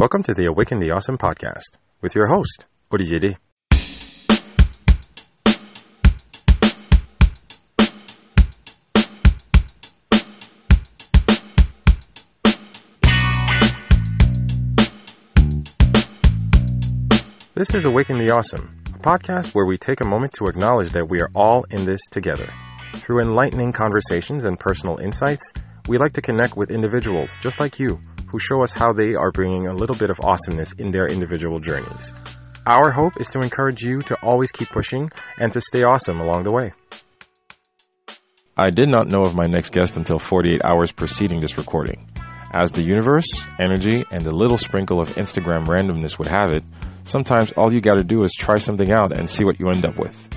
Welcome to the Awaken the Awesome podcast with your host, Olivier D. This is Awaken the Awesome, a podcast where we take a moment to acknowledge that we are all in this together. Through enlightening conversations and personal insights, we like to connect with individuals just like you who show us how they are bringing a little bit of awesomeness in their individual journeys. Our hope is to encourage you to always keep pushing and to stay awesome along the way. I did not know of my next guest until 48 hours preceding this recording. As the universe, energy, and a little sprinkle of Instagram randomness would have it, sometimes all you gotta do is try something out and see what you end up with.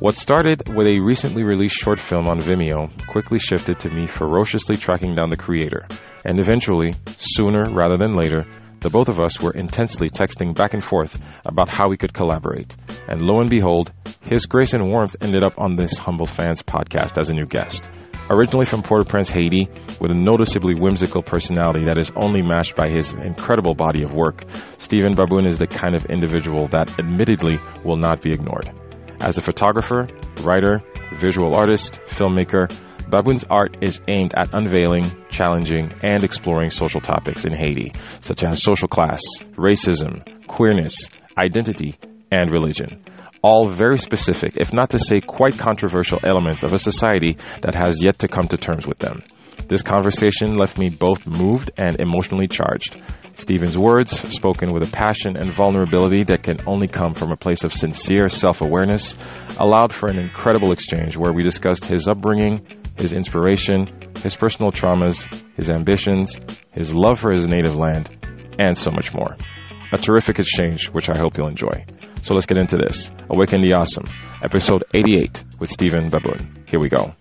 What started with a recently released short film on Vimeo quickly shifted to me ferociously tracking down the creator, and eventually, sooner rather than later, the both of us were intensely texting back and forth about how we could collaborate. And lo and behold, his grace and warmth ended up on this Humble Fans podcast as a new guest. Originally from Port-au-Prince, Haiti, with a noticeably whimsical personality that is only matched by his incredible body of work, Steven Baboun is the kind of individual that admittedly will not be ignored. As a photographer, writer, visual artist, filmmaker, Baboun's art is aimed at unveiling, challenging, and exploring social topics in Haiti, such as social class, racism, queerness, identity, and religion. All very specific, if not to say quite controversial elements of a society that has yet to come to terms with them. This conversation left me both moved and emotionally charged. Steven's words, spoken with a passion and vulnerability that can only come from a place of sincere self awareness, allowed for an incredible exchange where we discussed his upbringing, his inspiration, his personal traumas, his ambitions, his love for his native land, and so much more. A terrific exchange, which I hope you'll enjoy. So let's get into this. Awaken the Awesome, episode 88 with Steven Baboun. Here we go.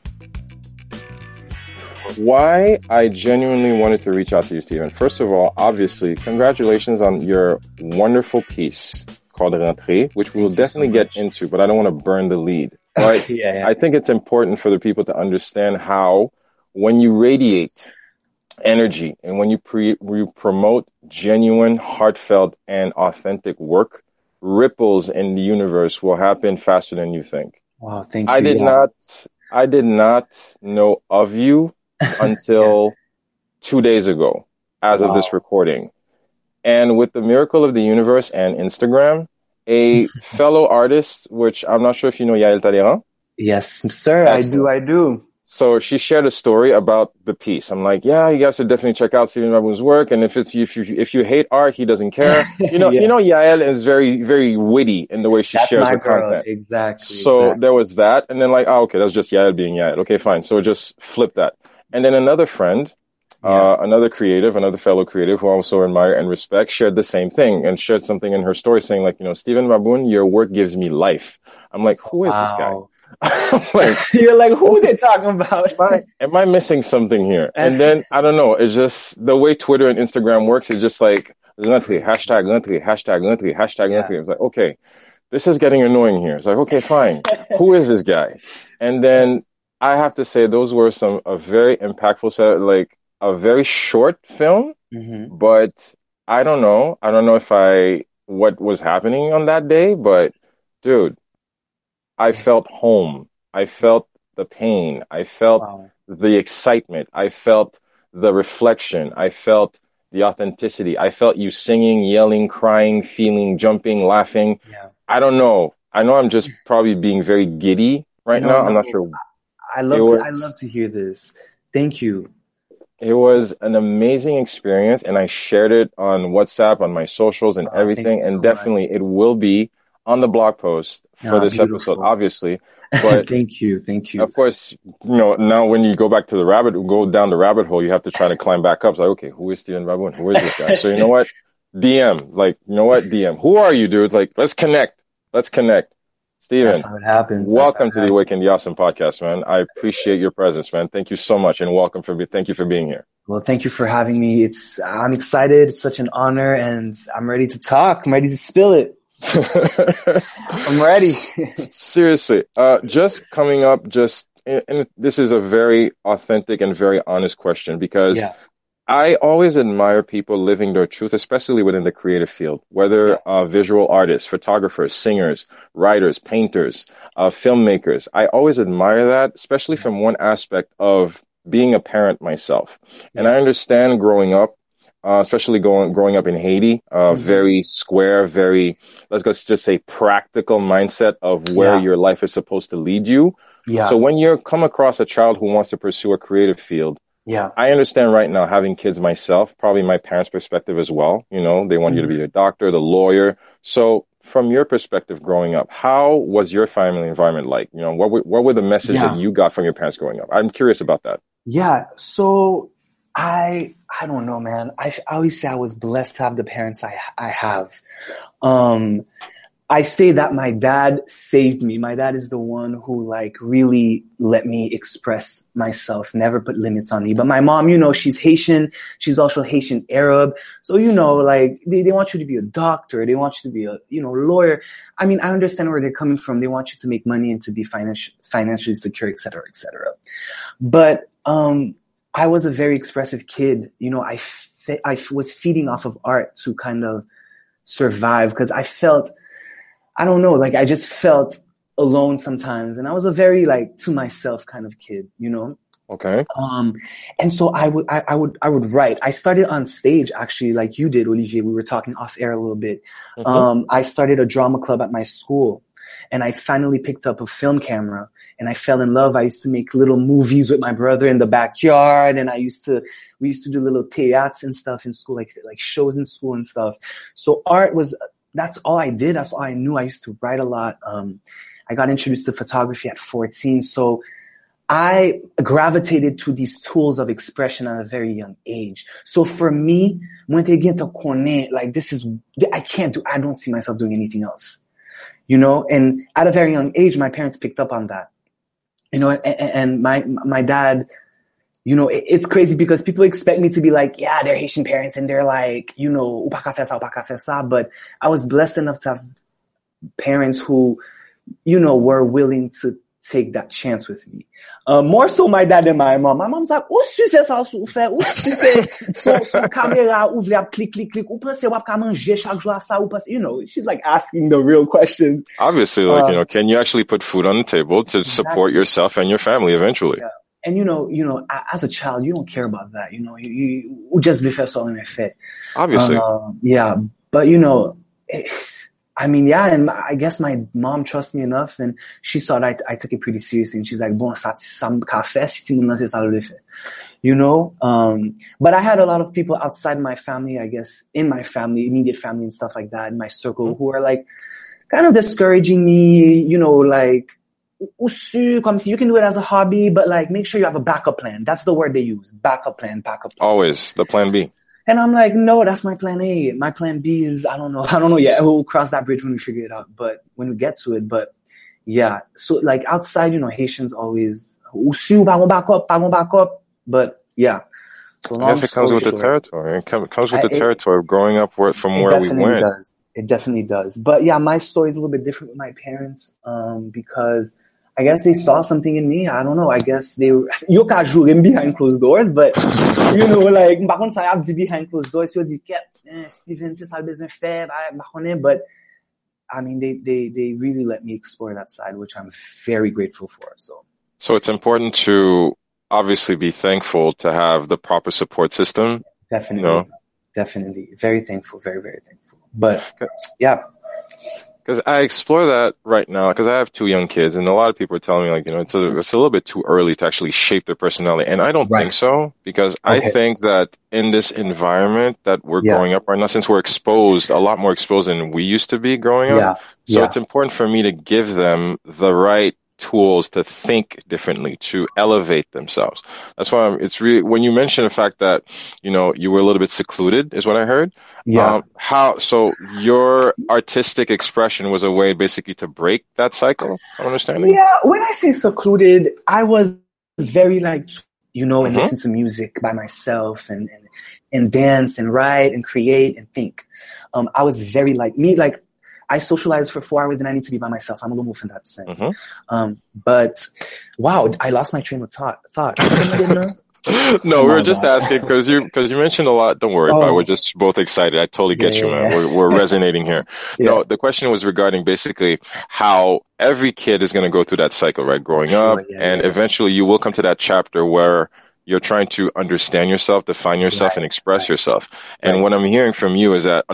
Why I genuinely wanted to reach out to you, Steven. First of all, obviously, congratulations on your wonderful piece called Rentrée, which we will definitely so get into, but I don't want to burn the lead. Right? yeah, yeah. I think it's important for the people to understand how when you radiate energy and when you, pre- you promote genuine, heartfelt, and authentic work, ripples in the universe will happen faster than you think. Wow, thank you. I did yeah. not I did not know of you until yeah. two days ago, as wow. of this recording. And with the miracle of the universe and Instagram, a fellow artist, which I'm not sure if you know Yael Talleyrand. Yes, sir, Excellent. I do, I do. So she shared a story about the piece. I'm like, yeah, you guys should definitely check out Steven Baboun's work. And if it's if you if you hate art, he doesn't care. You know, yeah. you know, Yael is very very witty in the way she that's shares her girl. content. Exactly. So exactly. there was that, and then like, oh, okay, that's just Yael being Yael. Okay, fine. So just flip that. And then another friend, yeah. uh, another creative, another fellow creative who I also admire and respect, shared the same thing and shared something in her story saying like, you know, Steven Baboun, your work gives me life. I'm like, who is wow. this guy? like, You're like, who are they talking about? am, I, am I missing something here? And then I don't know. It's just the way Twitter and Instagram works. It's just like hashtag hashtag hashtag hashtag yeah. It's like okay, this is getting annoying here. It's like okay, fine. who is this guy? And then I have to say those were some a very impactful set, like a very short film, mm-hmm. but I don't know. I don't know if I what was happening on that day, but dude, I felt home. I felt the pain. I felt wow. the excitement. I felt the reflection. I felt the authenticity. I felt you singing, yelling, crying, feeling, jumping, laughing. Yeah. I don't know. I know I'm just probably being very giddy right no, now. No. I'm not sure. I love was, to, I love to hear this. Thank you. It was an amazing experience and I shared it on WhatsApp, on my socials and oh, everything. And definitely much. it will be on the blog post for oh, this beautiful. episode, obviously. But thank you, thank you. Of course, you know now when you go back to the rabbit, go down the rabbit hole, you have to try to climb back up. It's like, okay, who is Steven Baboun? Who is this guy? so you know what? DM, like, you know what? DM. Who are you, dude? Like, let's connect. Let's connect. Steven, That's how it happens. welcome to the Awaken the Awesome podcast, man. I appreciate your presence, man. Thank you so much, and welcome for be- thank you for being here. Well, thank you for having me. It's I'm excited. It's such an honor, and I'm ready to talk. I'm ready to spill it. I'm ready. Seriously, uh, just coming up, just and this is a very authentic and very honest question because yeah. I always admire people living their truth, especially within the creative field, whether yeah. uh, visual artists, photographers, singers, writers, painters, uh, filmmakers. I always admire that, especially from one aspect of being a parent myself. And. I understand growing up, uh, especially going growing up in Haiti, uh, mm-hmm. very square, very let's go just say practical mindset of where your life is supposed to lead you. Yeah. So when you come across a child who wants to pursue a creative field, yeah. I understand right now having kids myself, probably my parents' perspective as well. You know, they want mm-hmm. you to mm-hmm. be a doctor, the lawyer. So from your perspective growing up, how was your family environment like? You know, what were, what were the messages yeah. that you got from your parents growing up? I'm curious about that. Yeah. So I, I don't know, man. I, I always say I was blessed to have the parents I, I have. Um, I say that my dad saved me. My dad is the one who like really let me express myself, never put limits on me. But my mom, you know, she's Haitian. She's also Haitian Arab. So, you know, like they, they want you to be a doctor. They want you to be a, you know, lawyer. I mean, I understand where they're coming from. They want you to make money and to be financial, financially secure, et cetera, et cetera. But, um, I was a very expressive kid. You know, I, fe- I was feeding off of art to kind of survive because I felt, I don't know, like I just felt alone sometimes. And I was a very like to myself kind of kid, you know? Okay. Um, and so I would, I, I, would, I would write. I started on stage actually, like you did, Olivier. We were talking off air a little bit. Mm-hmm. Um, I started a drama club at my school and I finally picked up a film camera and I fell in love. I used to make little movies with my brother in the backyard and I used to, we used to do little theaters and stuff in school, like, like shows in school and stuff. So art was that's all I did. That's all I knew. I used to write a lot. Um, I got introduced to photography at 14. So I gravitated to these tools of expression at a very young age. So for me, when they get to connect, like this is, I can't do, I don't see myself doing anything else. You know, and at a very young age, my parents picked up on that. You know, and, and my, my dad, you know, it, it's crazy because people expect me to be like, yeah, they're Haitian parents and they're like, you know, upaka fesa, upaka fesa. But I was blessed enough to have parents who, you know, were willing to take that chance with me. Uh, more so my dad and my mom. My mom's like, ou si se sa sou fe, ou si se son, son kamera ouvre ap klik, klik, klik, ou pense wap ka manje chak jwa sa, ou pense, you know, she's like asking the real question. Obviously, like, uh, you know, can you actually put food on the table to exactly. support yourself and your family eventually? Yeah and you know, you know, as a child, you don't care about that. You know, you, you just be first on fit. Obviously. Uh, yeah. But you know, it, I mean, yeah, and I guess my mom trusts me enough and she thought I, I took it pretty seriously and she's like, bon, ça, ça café, si tu ça You know? Um, but I had a lot of people outside my family, I guess, in my family, immediate family and stuff like that, in my circle who are like, kind of discouraging me, you know, like, usu, come see, you can do it as a hobby, but like make sure you have a backup plan. That's the word they use. Backup plan, backup plan. Always the plan B. And I'm like, no, that's my plan A. My plan B is, I don't know. I don't know yet. We'll cross that bridge when we figure it out. But when we get to it, but yeah. So like outside, you know, Haitians always, usu, back up, back up. But yeah. So I guess it comes with short, the territory. It comes with the I, territory of growing up from where we went. Does. It definitely does. But yeah, my story is a little bit different with my parents, um, because I guess they saw something in me. I don't know. I guess they you can jure behind closed doors, but you know, like par contre ça behind closed doors. You dis eh, Steven, c'est ça besoin faire, but I mean, they they they really let me explore that side, which I'm very grateful for. So. So it's important to obviously be thankful to have the proper support system. Definitely, you know? definitely, very thankful, very very thankful. But yeah, because I explore that right now because I have two young kids, and a lot of people are telling me like you know it's a it's a little bit too early to actually shape their personality, and I don't right. think so because okay. I think that in this environment that we're yeah. growing up right now, since we're exposed a lot more exposed than we used to be growing up, yeah. so yeah. it's important for me to give them the right tools to think differently, to elevate themselves. That's why I'm, it's really, when you mention the fact that, you know, you were a little bit secluded is what I heard. Yeah. Um, how, so your artistic expression was a way basically to break that cycle, I'm understanding? Yeah. When I say secluded, I was very like, you know, and mm-hmm. listen to music by myself and, and, and dance and write and create and think. Um, I was very like me, like I socialize for four hours and I need to be by myself. I'm a little wolf in that sense. Mm-hmm. Um, but wow, I lost my train of thought. thought. no, we were just asking because you because you mentioned a lot. Don't worry, oh. but we're just both excited. I totally get yeah, you, man. Yeah. We're, we're resonating here. Yeah. No, the question was regarding basically how every kid is going to go through that cycle, right? Growing sure, up, and eventually you will come to that chapter where you're trying to understand yourself, define yourself, right. and express right. yourself. And right. what I'm hearing from you is that,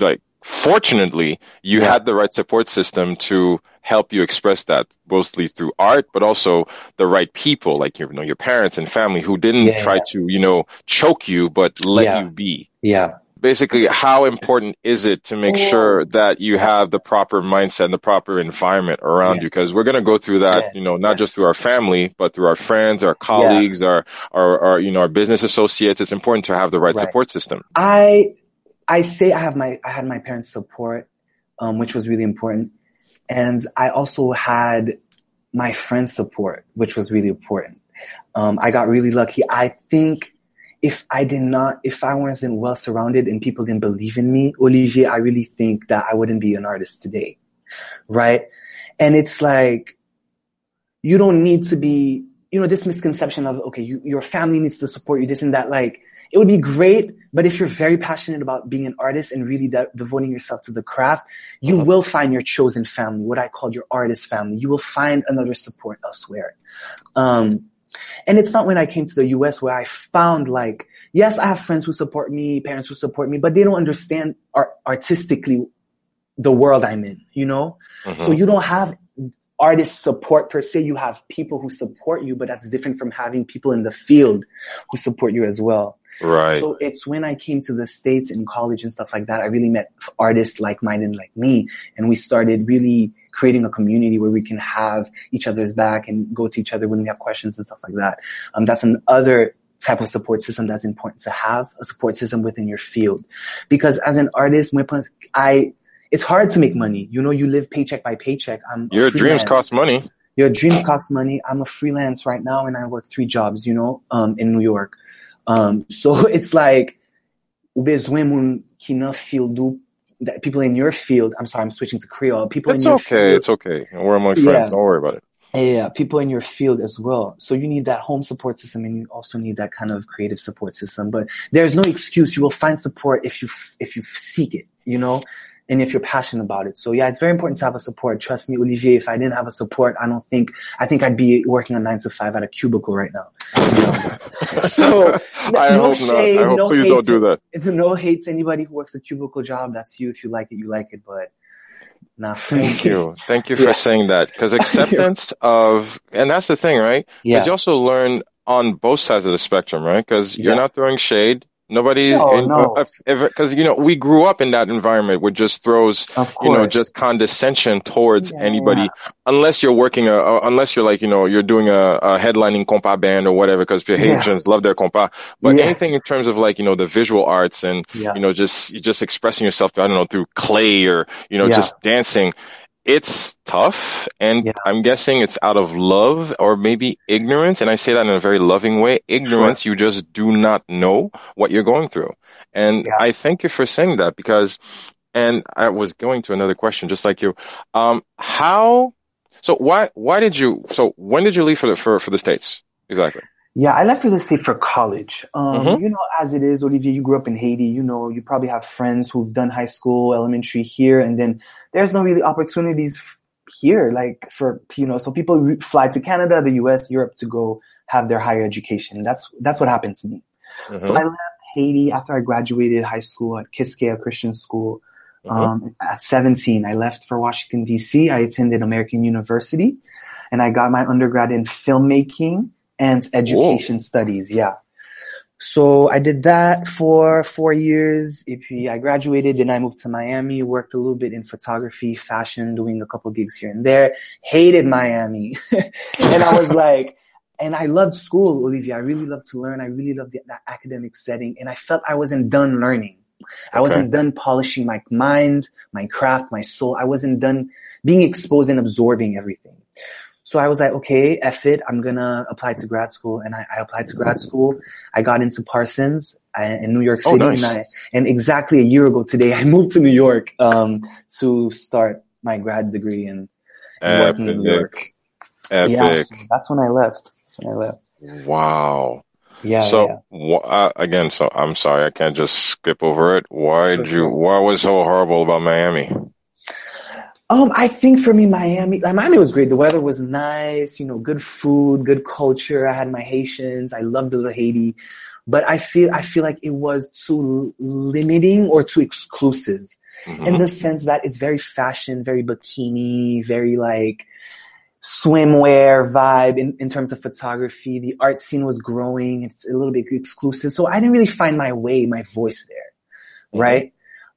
like, fortunately, you yeah. had the right support system to help you express that, mostly through art, but also the right people, like you know your parents and family, who didn't yeah, try yeah. to you know choke you, but let you be. Yeah. Basically, how important is it to make sure that you have the proper mindset and the proper environment around you? Because we're going to go through that, you know, not just through our family, but through our friends, our colleagues, our, our, our, you know, our business associates. It's important to have the right, right. support system. I I say I have my I had my parents' support, um, which was really important, and I also had my friends' support, which was really important. Um, I got really lucky. I think if I did not, if I wasn't well surrounded and people didn't believe in me, Olivier, I really think that I wouldn't be an artist today, right? And it's like you don't need to be, you know, this misconception of okay, you, your family needs to support you, this and that, like it would be great, but if you're very passionate about being an artist and really de- devoting yourself to the craft, you uh-huh. will find your chosen family, what I call your artist family. You will find another support elsewhere. Um, and it's not when I came to the US where I found like, yes, I have friends who support me, parents who support me, but they don't understand art- artistically the world I'm in, you know? Uh-huh. So you don't have artist support per se. You have people who support you, but that's different from having people in the field who support you as well. Right. So it's when I came to the States in college and stuff like that, I really met artists like-minded like me. And we started really creating a community where we can have each other's back and go to each other when we have questions and stuff like that. Um, that's another type of support system that's important to have a support system within your field. Because as an artist, I, it's hard to make money. You know, you live paycheck by paycheck. I'm your dreams cost money. Your dreams cost money. I'm a freelance right now and I work three jobs, you know, um, in New York. Um, so it's like, besoin moun ki nan field that people in your field, I'm sorry, I'm switching to Creole. People it's in your okay, field. It's okay. We're among friends. Yeah. Don't worry about it. Yeah, people in your field as well. So you need that home support system and you also need that kind of creative support system. But there's no excuse. You will find support if you, if you seek it, you know? And if you're passionate about it. So yeah, it's very important to have a support. Trust me, Olivier, if I didn't have a support, I don't think, I think I'd be working on nine to five at a cubicle right now. so I no hope shade, not. I hope no please don't do that. No hate to anybody who works a cubicle job. That's you. If you like it, you like it, but not for Thank you. Thank you for yeah. saying that. Cause acceptance of, and that's the thing, right? Yeah. Cause you also learn on both sides of the spectrum, right? Cause you're not throwing shade. Nobody's no, because no. you know we grew up in that environment which just throws you know just condescension towards yeah, anybody. Yeah. unless you're working a, a, unless you're like you know you're doing a, a headlining compa band or whatever because the Haitians love their compa. But anything in terms of like you know the visual arts and you know just just expressing yourself I don't know through clay or you know just dancing it's tough and yeah. i'm guessing it's out of love or maybe ignorance and i say that in a very loving way ignorance sure. you just do not know what you're going through and yeah. i thank you for saying that because and i was going to another question just like you um how so why why did you so when did you leave for the for, for the states exactly yeah, I left real estate for college. Um, mm-hmm. You know, as it is, Olivier, you grew up in Haiti. You know, you probably have friends who've done high school, elementary here, and then there's no really opportunities here, like for, you know, so people fly to Canada, the US, Europe to go have their higher education. That's, that's what happened to me. Mm-hmm. So I left Haiti after I graduated high school at Quisqueya Christian School. Mm-hmm. Um, at 17, I left for Washington DC. I attended American University and I got my undergrad in filmmaking and education Whoa. studies. Yeah. So I did that for four years. I graduated, then I moved to Miami, worked a little bit in photography, fashion, doing a couple gigs here and there. Hated Miami. and I was like, and I loved school, Olivia. I really loved to learn. I really loved the, that academic setting and I felt I wasn't done learning. I wasn't done polishing my mind, my craft, my soul. I wasn't done being exposed and absorbing everything. So I was like, okay, F it. I'm going to apply to grad school. And I, I, applied to grad school. I got into Parsons uh, in New York oh, City. Oh, nice. and, I, and exactly a year ago today, I moved to New York, um, to start my grad degree and, and working in New York. Epic. Yeah, so that's when I left. That's when I left. Wow. Yeah. So yeah. Uh, again, so I'm sorry, I can't just skip over it. Why did you? What was so horrible about Miami? Um, I think for me, Miami, like Miami was great. The weather was nice, you know, good food, good culture. I had my Haitians. I loved the Haiti, but I feel, I feel like it was too limiting or too exclusive mm-hmm. in the sense that it's very fashion, very bikini, very like swimwear vibe in, in terms of photography. The art scene was growing. It's a little bit exclusive. So I didn't really find my way, my voice there. Mm-hmm. Right.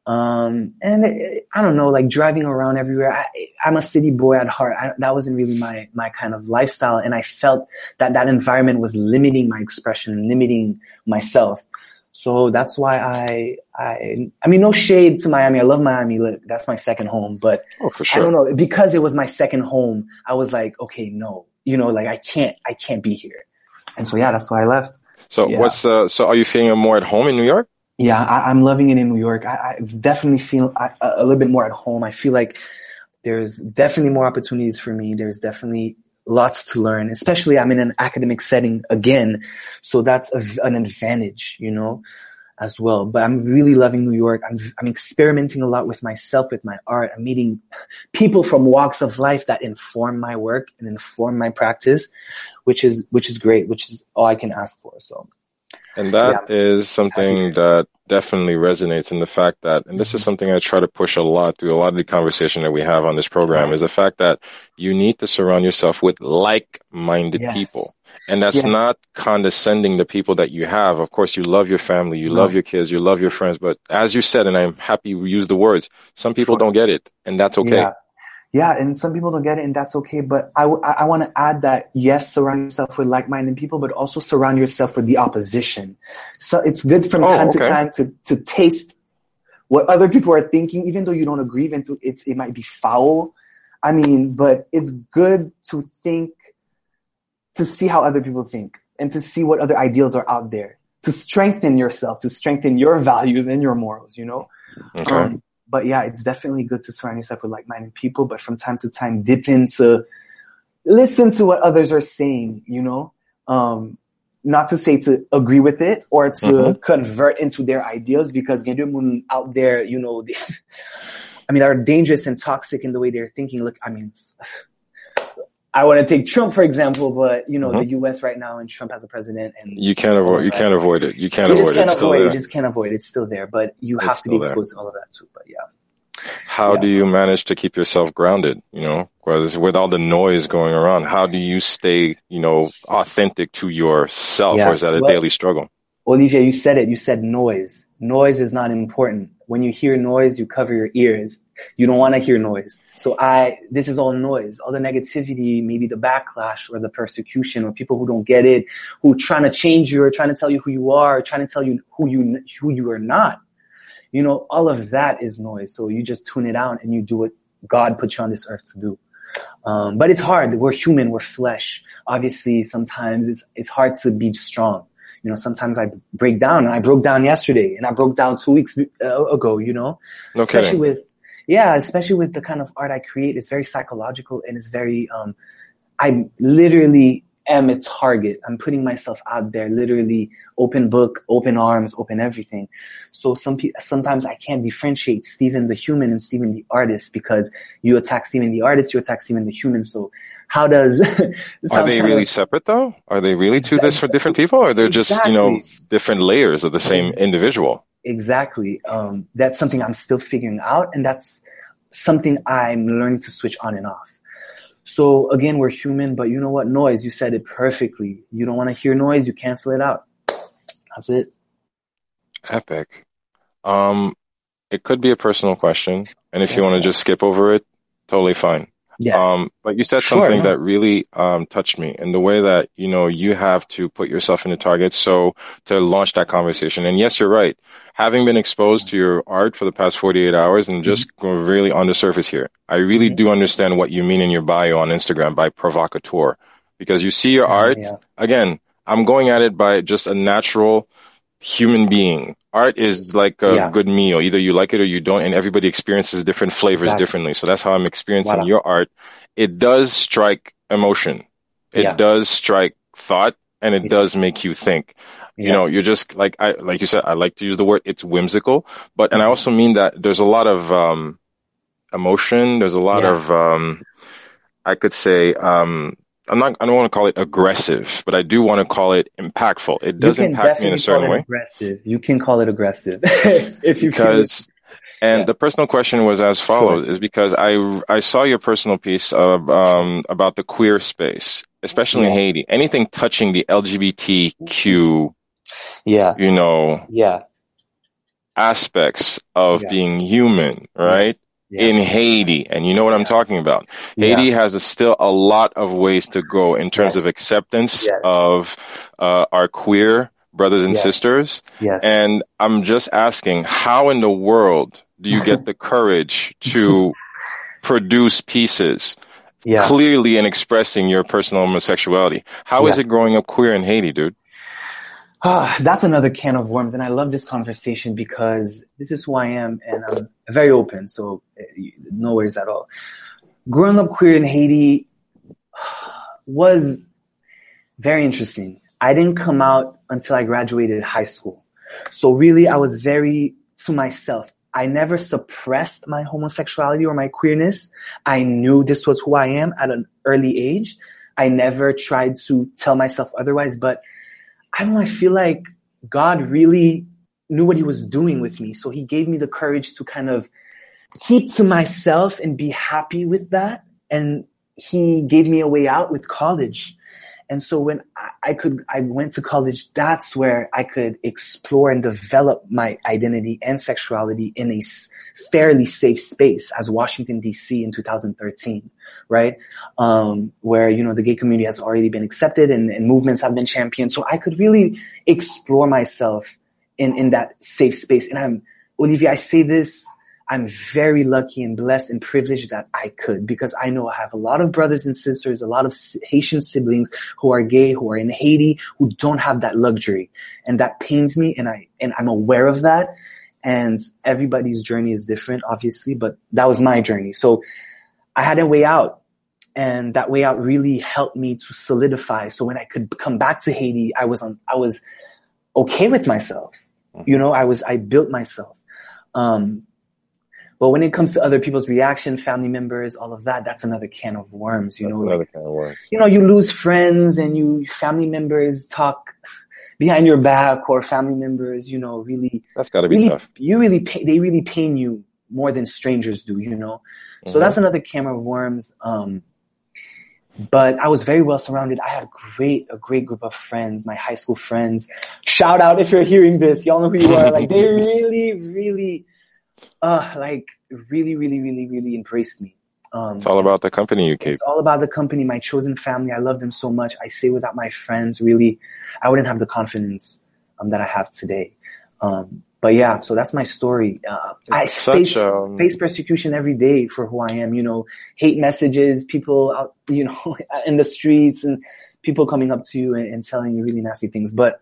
Um, and it, I don't know, like driving around everywhere. I, I'm a city boy at heart. I, that wasn't really my, my kind of lifestyle. And I felt that that environment was limiting my expression, limiting myself. So that's why I, I, I mean, no shade to Miami. I love Miami. That's my second home, but oh, for sure. I don't know, because it was my second home, I was like, okay, no, you know, like I can't, I can't be here. And so yeah, that's why I left. So yeah. what's, uh, so are you feeling more at home in New York? Yeah, I, am loving it in New York. I, I definitely feel I, a little bit more at home. I feel like there's definitely more opportunities for me. There's definitely lots to learn, especially I'm in an academic setting again. So that's a, an advantage, you know, as well. But I'm really loving New York. I'm, I'm experimenting a lot with myself, with my art. I'm meeting people from walks of life that inform my work and inform my practice, which is, which is great, which is all I can ask for. So. And that yeah. is something that definitely resonates in the fact that, and this is mm-hmm. something I try to push a lot through a lot of the conversation that we have on this program, is the fact that you need to surround yourself with like-minded yes. people. And that's yes. not condescending the people that you have. Of course, you love your family, you love your kids, you love your friends, but as you said, and I'm happy you use the words, some people don't get it, and that's okay. Yeah yeah, and some people don't get it and that's okay. But I, w- I want to add that yes, surround yourself with like-minded people, but also surround yourself with the opposition. So it's good from oh, time okay. to time to, to taste what other people are thinking, even though you don't agree, even though it's, it might be foul. I mean, but it's good to think, to see how other people think and to see what other ideals are out there to strengthen yourself, to strengthen your values and your morals, you know? Okay. Um, but yeah, it's definitely good to surround yourself with like-minded people, but from time to time dip into, listen to what others are saying, you know? Um, not to say to agree with it or to mm-hmm. convert into their ideas because out there, you know, they, I mean, are dangerous and toxic in the way they're thinking. Look, I mean, I want to take Trump for example, but you know mm-hmm. the U.S. right now and Trump as a president, and you can't avoid you can't avoid it. You can't you avoid can't it. Avoid, you just can't avoid it. It's still there, but you it's have to be exposed there. to all of that too. But yeah. How yeah. do you manage to keep yourself grounded? You know, because with all the noise going around, how do you stay, you know, authentic to yourself, yeah. or is that a well, daily struggle? Olivia, you said it. You said noise. Noise is not important. When you hear noise, you cover your ears. You don't want to hear noise. So I, this is all noise. All the negativity, maybe the backlash or the persecution or people who don't get it, who trying to change you or trying to tell you who you are, trying to tell you who you, who you are not. You know, all of that is noise. So you just tune it out and you do what God put you on this earth to do. Um, but it's hard. We're human. We're flesh. Obviously, sometimes it's, it's hard to be strong you know, sometimes I break down and I broke down yesterday and I broke down two weeks uh, ago, you know, no especially kidding. with, yeah, especially with the kind of art I create. It's very psychological and it's very, um, I literally am a target. I'm putting myself out there, literally open book, open arms, open everything. So some pe- sometimes I can't differentiate Steven the human and Steven the artist because you attack Steven the artist, you attack Steven the human. So how does are they really of, separate though? Are they really two this for different people or they're just you know different layers of the same individual? Exactly. Um, that's something i'm still figuring out and that's something i'm learning to switch on and off. So again we're human but you know what? Noise you said it perfectly. You don't want to hear noise you cancel it out. That's it. Epic. Um it could be a personal question and if you want to just skip over it totally fine Yes. Um, but you said sure, something that really um, touched me in the way that you know you have to put yourself in the target so to launch that conversation. And yes, you're right. Having been exposed to your art for the past 48 hours and just mm-hmm. really on the surface here, I really mm-hmm. do understand what you mean in your bio on Instagram by provocateur because you see your art yeah. again. I'm going at it by just a natural human being. Art is like a yeah. good meal. Either you like it or you don't, and everybody experiences different flavors exactly. differently. So that's how I'm experiencing your art. It does strike emotion. It yeah. does strike thought. and it does make you think. Yeah. You know, you're just like I like you said. I like to use the word. It's whimsical, but and I mm-hmm. also mean that there's a lot of um, emotion. There's a lot of um, I could say um, I'm not. I don't want to call it aggressive, but I do want to call it impactful. It does impact me in a certain way. Aggressive. You can call it aggressive if you because. And yeah. the personal question was as follows: sure. is because I I saw your personal piece of um, about the queer space, especially yeah. in Haiti. Anything touching the LGBTQ, yeah, you know, yeah, aspects of yeah. being human, right? Yeah. in Haiti. And you know what I'm talking about. Yeah. Haiti has a, still a lot of ways to go in terms yes. of acceptance yes. of uh, our queer brothers and yes. sisters. Yes. And I'm just asking, how in the world do you get the courage to produce pieces? Yeah. Clearly in expressing your personal homosexuality. How is it growing up queer in Haiti, dude? Ah, that's another can of worms. And I love this conversation because this is who I am and I'm very open. So eh, no worries at all. Growing up queer in Haiti was very interesting. I didn't come out until I graduated high school. So really I was very to myself. I never suppressed my homosexuality or my queerness. I knew this was who I am at an early age. I never tried to tell myself otherwise, but I don't know, I feel like God really knew what he was doing with me. So he gave me the courage to kind of keep to myself and be happy with that. And he gave me a way out with college. And so when I could, I went to college, that's where I could explore and develop my identity and sexuality in a fairly safe space as Washington DC in 2013 right? Um, where, you know, the gay community has already been accepted and, and movements have been championed. So I could really explore myself in, in that safe space. And I'm, Olivia, I say this, I'm very lucky and blessed and privileged that I could because I know I have a lot of brothers and sisters, a lot of Haitian siblings who are gay, who are in Haiti, who don't have that luxury. And that pains me and I, and I'm aware of that. And everybody's journey is different, obviously, but that was my journey. So I had a way out and that way out really helped me to solidify. So when I could come back to Haiti, I was on, I was okay with myself. You know, I was, I built myself. Um, but when it comes to other people's reaction, family members, all of that, that's another can of worms. You that's know, another can of worms. You know, you lose friends and you family members talk behind your back, or family members, you know, really. That's got to be really, tough. You really, pay, they really pain you more than strangers do. You know, mm-hmm. so that's another can of worms. Um, but I was very well surrounded. I had a great, a great group of friends, my high school friends. Shout out if you're hearing this. Y'all know who you are. Like they really, really, uh, like really, really, really, really embraced me. Um, it's all about the company you keep. It's all about the company, my chosen family. I love them so much. I say without my friends, really, I wouldn't have the confidence um, that I have today. Um, but yeah, so that's my story. Uh, I face, um... face persecution every day for who I am. You know, hate messages, people out, you know, in the streets, and people coming up to you and, and, telling you really nasty things. But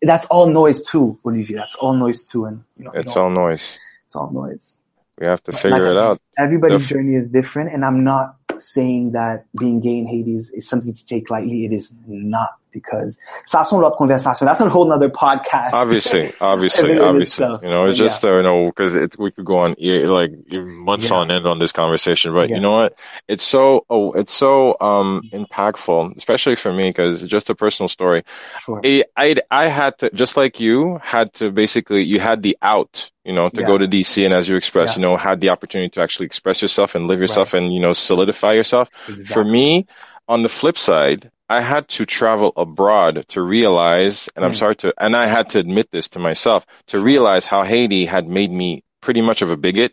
that's all noise too, Olivier. That's all noise too, and you know, it's you know, all noise. It's all noise. We have to figure like, it out. Everybody's journey is different, and I'm not saying that being gay in Haiti is, is something to take lightly. It is not because ça son l'autre conversation. That's a whole nother podcast. Obviously, obviously, obviously. You know, it's just, yeah. uh, you know, because we could go on like months yeah. on end on this conversation, but yeah. you know what? It's so, oh, it's so, um, impactful, especially for me, because just a personal story. Sure. I, I, I had to, just like you, had to basically, you had the out, you know, to go to DC and as you expressed, you know, had the opportunity to actually express yourself and live yourself right. and, you know, solidify yourself. Exactly. For me, on the flip side, I had to travel abroad to realize, and I'm mm. sorry to, and I had to admit this to myself, to realize how Haiti had made me pretty much of a bigot.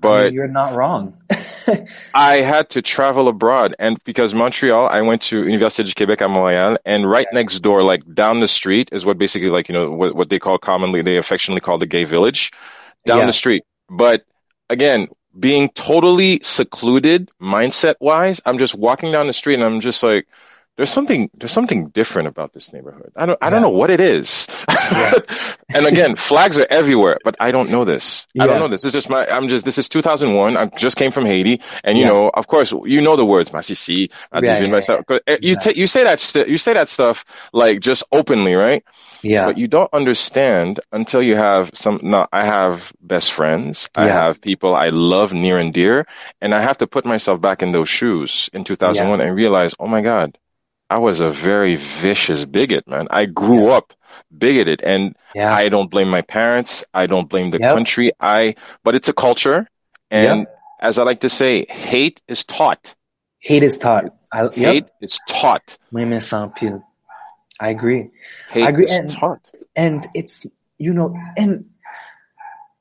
But I mean, you're not wrong. I had to travel abroad, and because Montreal, I went to Université du Québec à Montréal, and right yeah. next door, like down the street, is what basically like you know what, what they call commonly, they affectionately call the gay village, down yeah. the street. But again, being totally secluded mindset wise, I'm just walking down the street, and I'm just like there's something there's something different about this neighborhood. I don't I don't know what it is. Yeah. and again, flags are everywhere, but I don't know this. Yeah. I don't know this. This is just my I'm just this is 2001. I just came from Haiti, and you know, of course, you know the words Masisi, myself. Eh, you t- you say that st- you say that stuff like just openly, right? Yeah. But you don't understand until you have some. No, I have best friends. I have people I love near and dear, and I have to put myself back in those shoes in 2001 and realize, oh my god I was a very vicious bigot, man. I grew yeah. up bigoted and yeah. I don't blame my parents. I don't blame the yep. country. I, but it's a culture. And yep. as I like to say, hate is taught. Hate is taught. I, yep. Hate is taught. I agree. Hate I agree. is and, taught. And it's, you know, and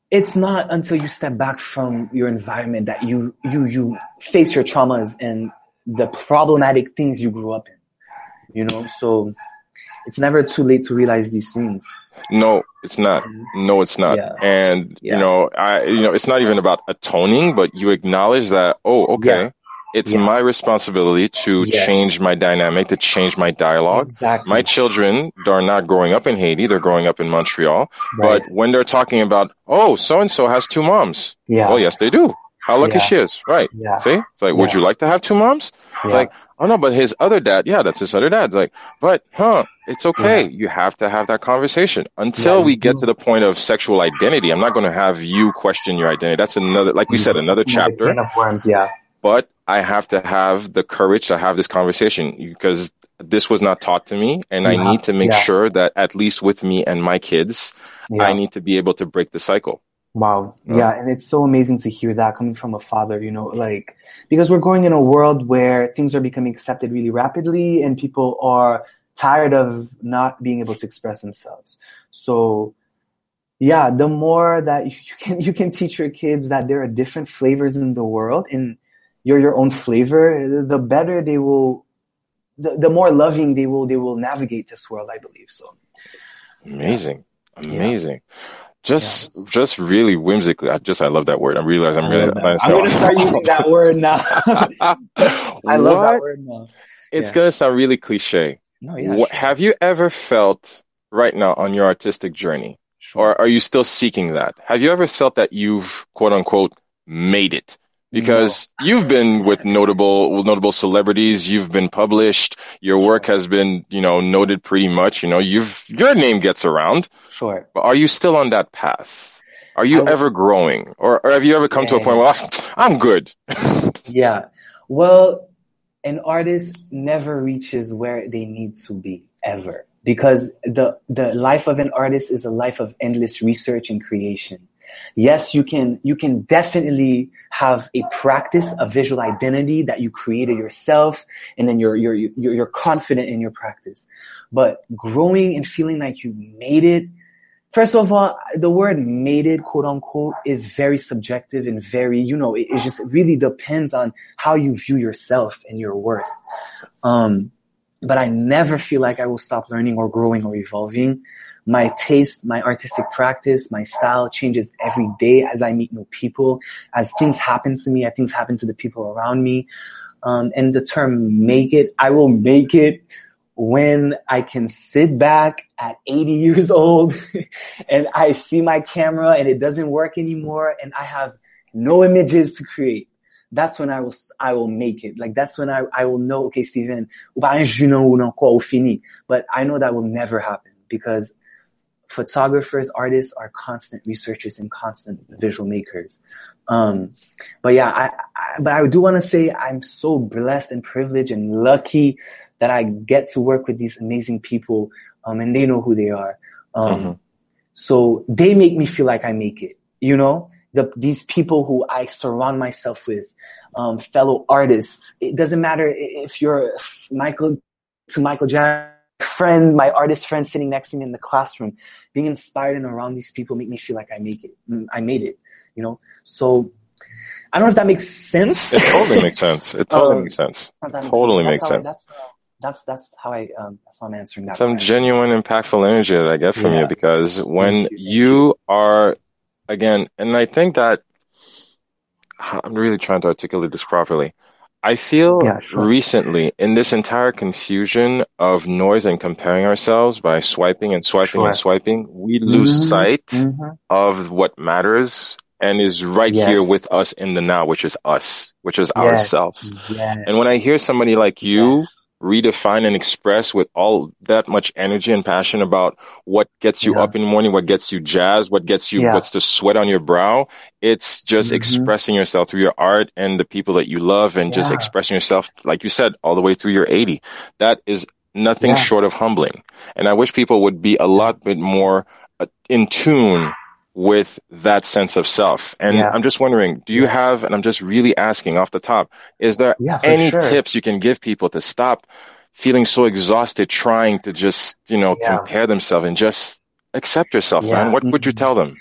it's not until you step back from your environment that you, you, you face your traumas and the problematic things you grew up in you know so it's never too late to realize these things no it's not mm-hmm. no it's not yeah. and yeah. you know i you know it's not even about atoning but you acknowledge that oh okay yeah. it's my responsibility to yes. change my dynamic to change my dialogue exactly. my children are not growing up in haiti they're growing up in montreal right. but when they're talking about oh so and so has two moms yeah oh yes they do how lucky she is right see it's like would you like to have two moms it's like oh no, but his other dad, yeah, that's his other dad. It's like, but huh, it's okay. Yeah. You have to have that conversation until yeah, we get to the point of sexual identity. I'm not going to have you question your identity. That's another, like we said, another chapter. Worms, yeah. But I have to have the courage to have this conversation because this was not taught to me, and I need to make yeah. sure that at least with me and my kids, I need to be able to break the cycle. Wow. Yeah. And it's so amazing to hear that coming from a father, you know, like, because we're going in a world where things are becoming accepted really rapidly and people are tired of not being able to express themselves. So, yeah, the more that you can, you can teach your kids that there are different flavors in the world and you're your own flavor, the better they will, the, the more loving they will, they will navigate this world, I believe. So, amazing. Amazing. Yeah just yeah. just really whimsically. I just I love that word. I realize I'm really. I'm gonna start using that word now. I love that word now. It's yeah. gonna sound really cliche. No, yeah. What, sure. Have you ever felt right now on your artistic journey, sure. or are you still seeking that? Have you ever felt that you've quote unquote made it? Because no. you've been with notable notable celebrities. You've been published. Your work has been you know noted pretty much you know. You've your name gets around. Sure. But are you still on that path? Are you ever growing? Or, or, have you ever come yeah, to a point where i'm good. Yeah. Well an artist never reaches where they need to be ever. Because the the life of an artist is a life of endless research and creation Yes, you can, you can definitely have a practice, a visual identity that you created yourself, and then you're, you're, you're, you're confident in your practice. But growing and feeling like you made it, First of all, the word made it, quote unquote, is very subjective and very, you know, it, it, just really depends on how you view yourself and your worth. Um, but I never feel like I will stop learning or growing or evolving my taste, my artistic practice, my style changes every day as I meet new people, as things happen to me, as things happen to the people around me. Um, and the term make it, I will make it when I can sit back at 80 years old and I see my camera and it doesn't work anymore and I have no images to create. That's when I will, I will make it. Like that's when I, I will know, okay, Steven, but I know that will never happen because photographers, artists are constant researchers and constant visual makers. Um, but yeah, I, I, but I do want to say I'm so blessed and privileged and lucky that I get to work with these amazing people, um, and they know who they are. Um, mm-hmm. so they make me feel like I make it, you know, the, these people who I surround myself with, um, fellow artists. It doesn't matter if you're Michael to Michael Jackson friend, my artist friend sitting next to me in the classroom, being inspired and around these people make me feel like I make it. Mm, I made it, you know? So I don't know if that makes sense. It totally makes sense. It totally um, makes sense. Totally makes sense. That's, that's, that's how I, um, that's how I'm answering that. Some question. genuine impactful energy that I get from yeah. you because when you, you are, again, and I think that I'm really trying to articulate this properly. I feel yeah, sure. recently in this entire confusion of noise and comparing ourselves by swiping and swiping sure. and swiping, we lose mm-hmm. sight mm-hmm. of what matters and is right yes. here with us in the now, which is us, which is yes. ourselves. Yes. And when I hear somebody like you redefine and express with all that much energy and passion about what gets you yeah. up in the morning, what gets you jazzed, what gets you, yeah. what's the sweat on your brow. It's just mm-hmm. expressing yourself through your art and the people that you love and yeah. just expressing yourself, like you said, all the way through your 80. That is nothing short of humbling. And I wish people would be a lot bit more uh, in tune with that sense of self. And yeah. I'm just wondering, do you have, and I'm just really asking off the top, is there yeah, any sure. tips you can give people to stop feeling so exhausted trying to just, you know, yeah. compare themselves and just accept yourself, man? What would you mm-hmm. tell them?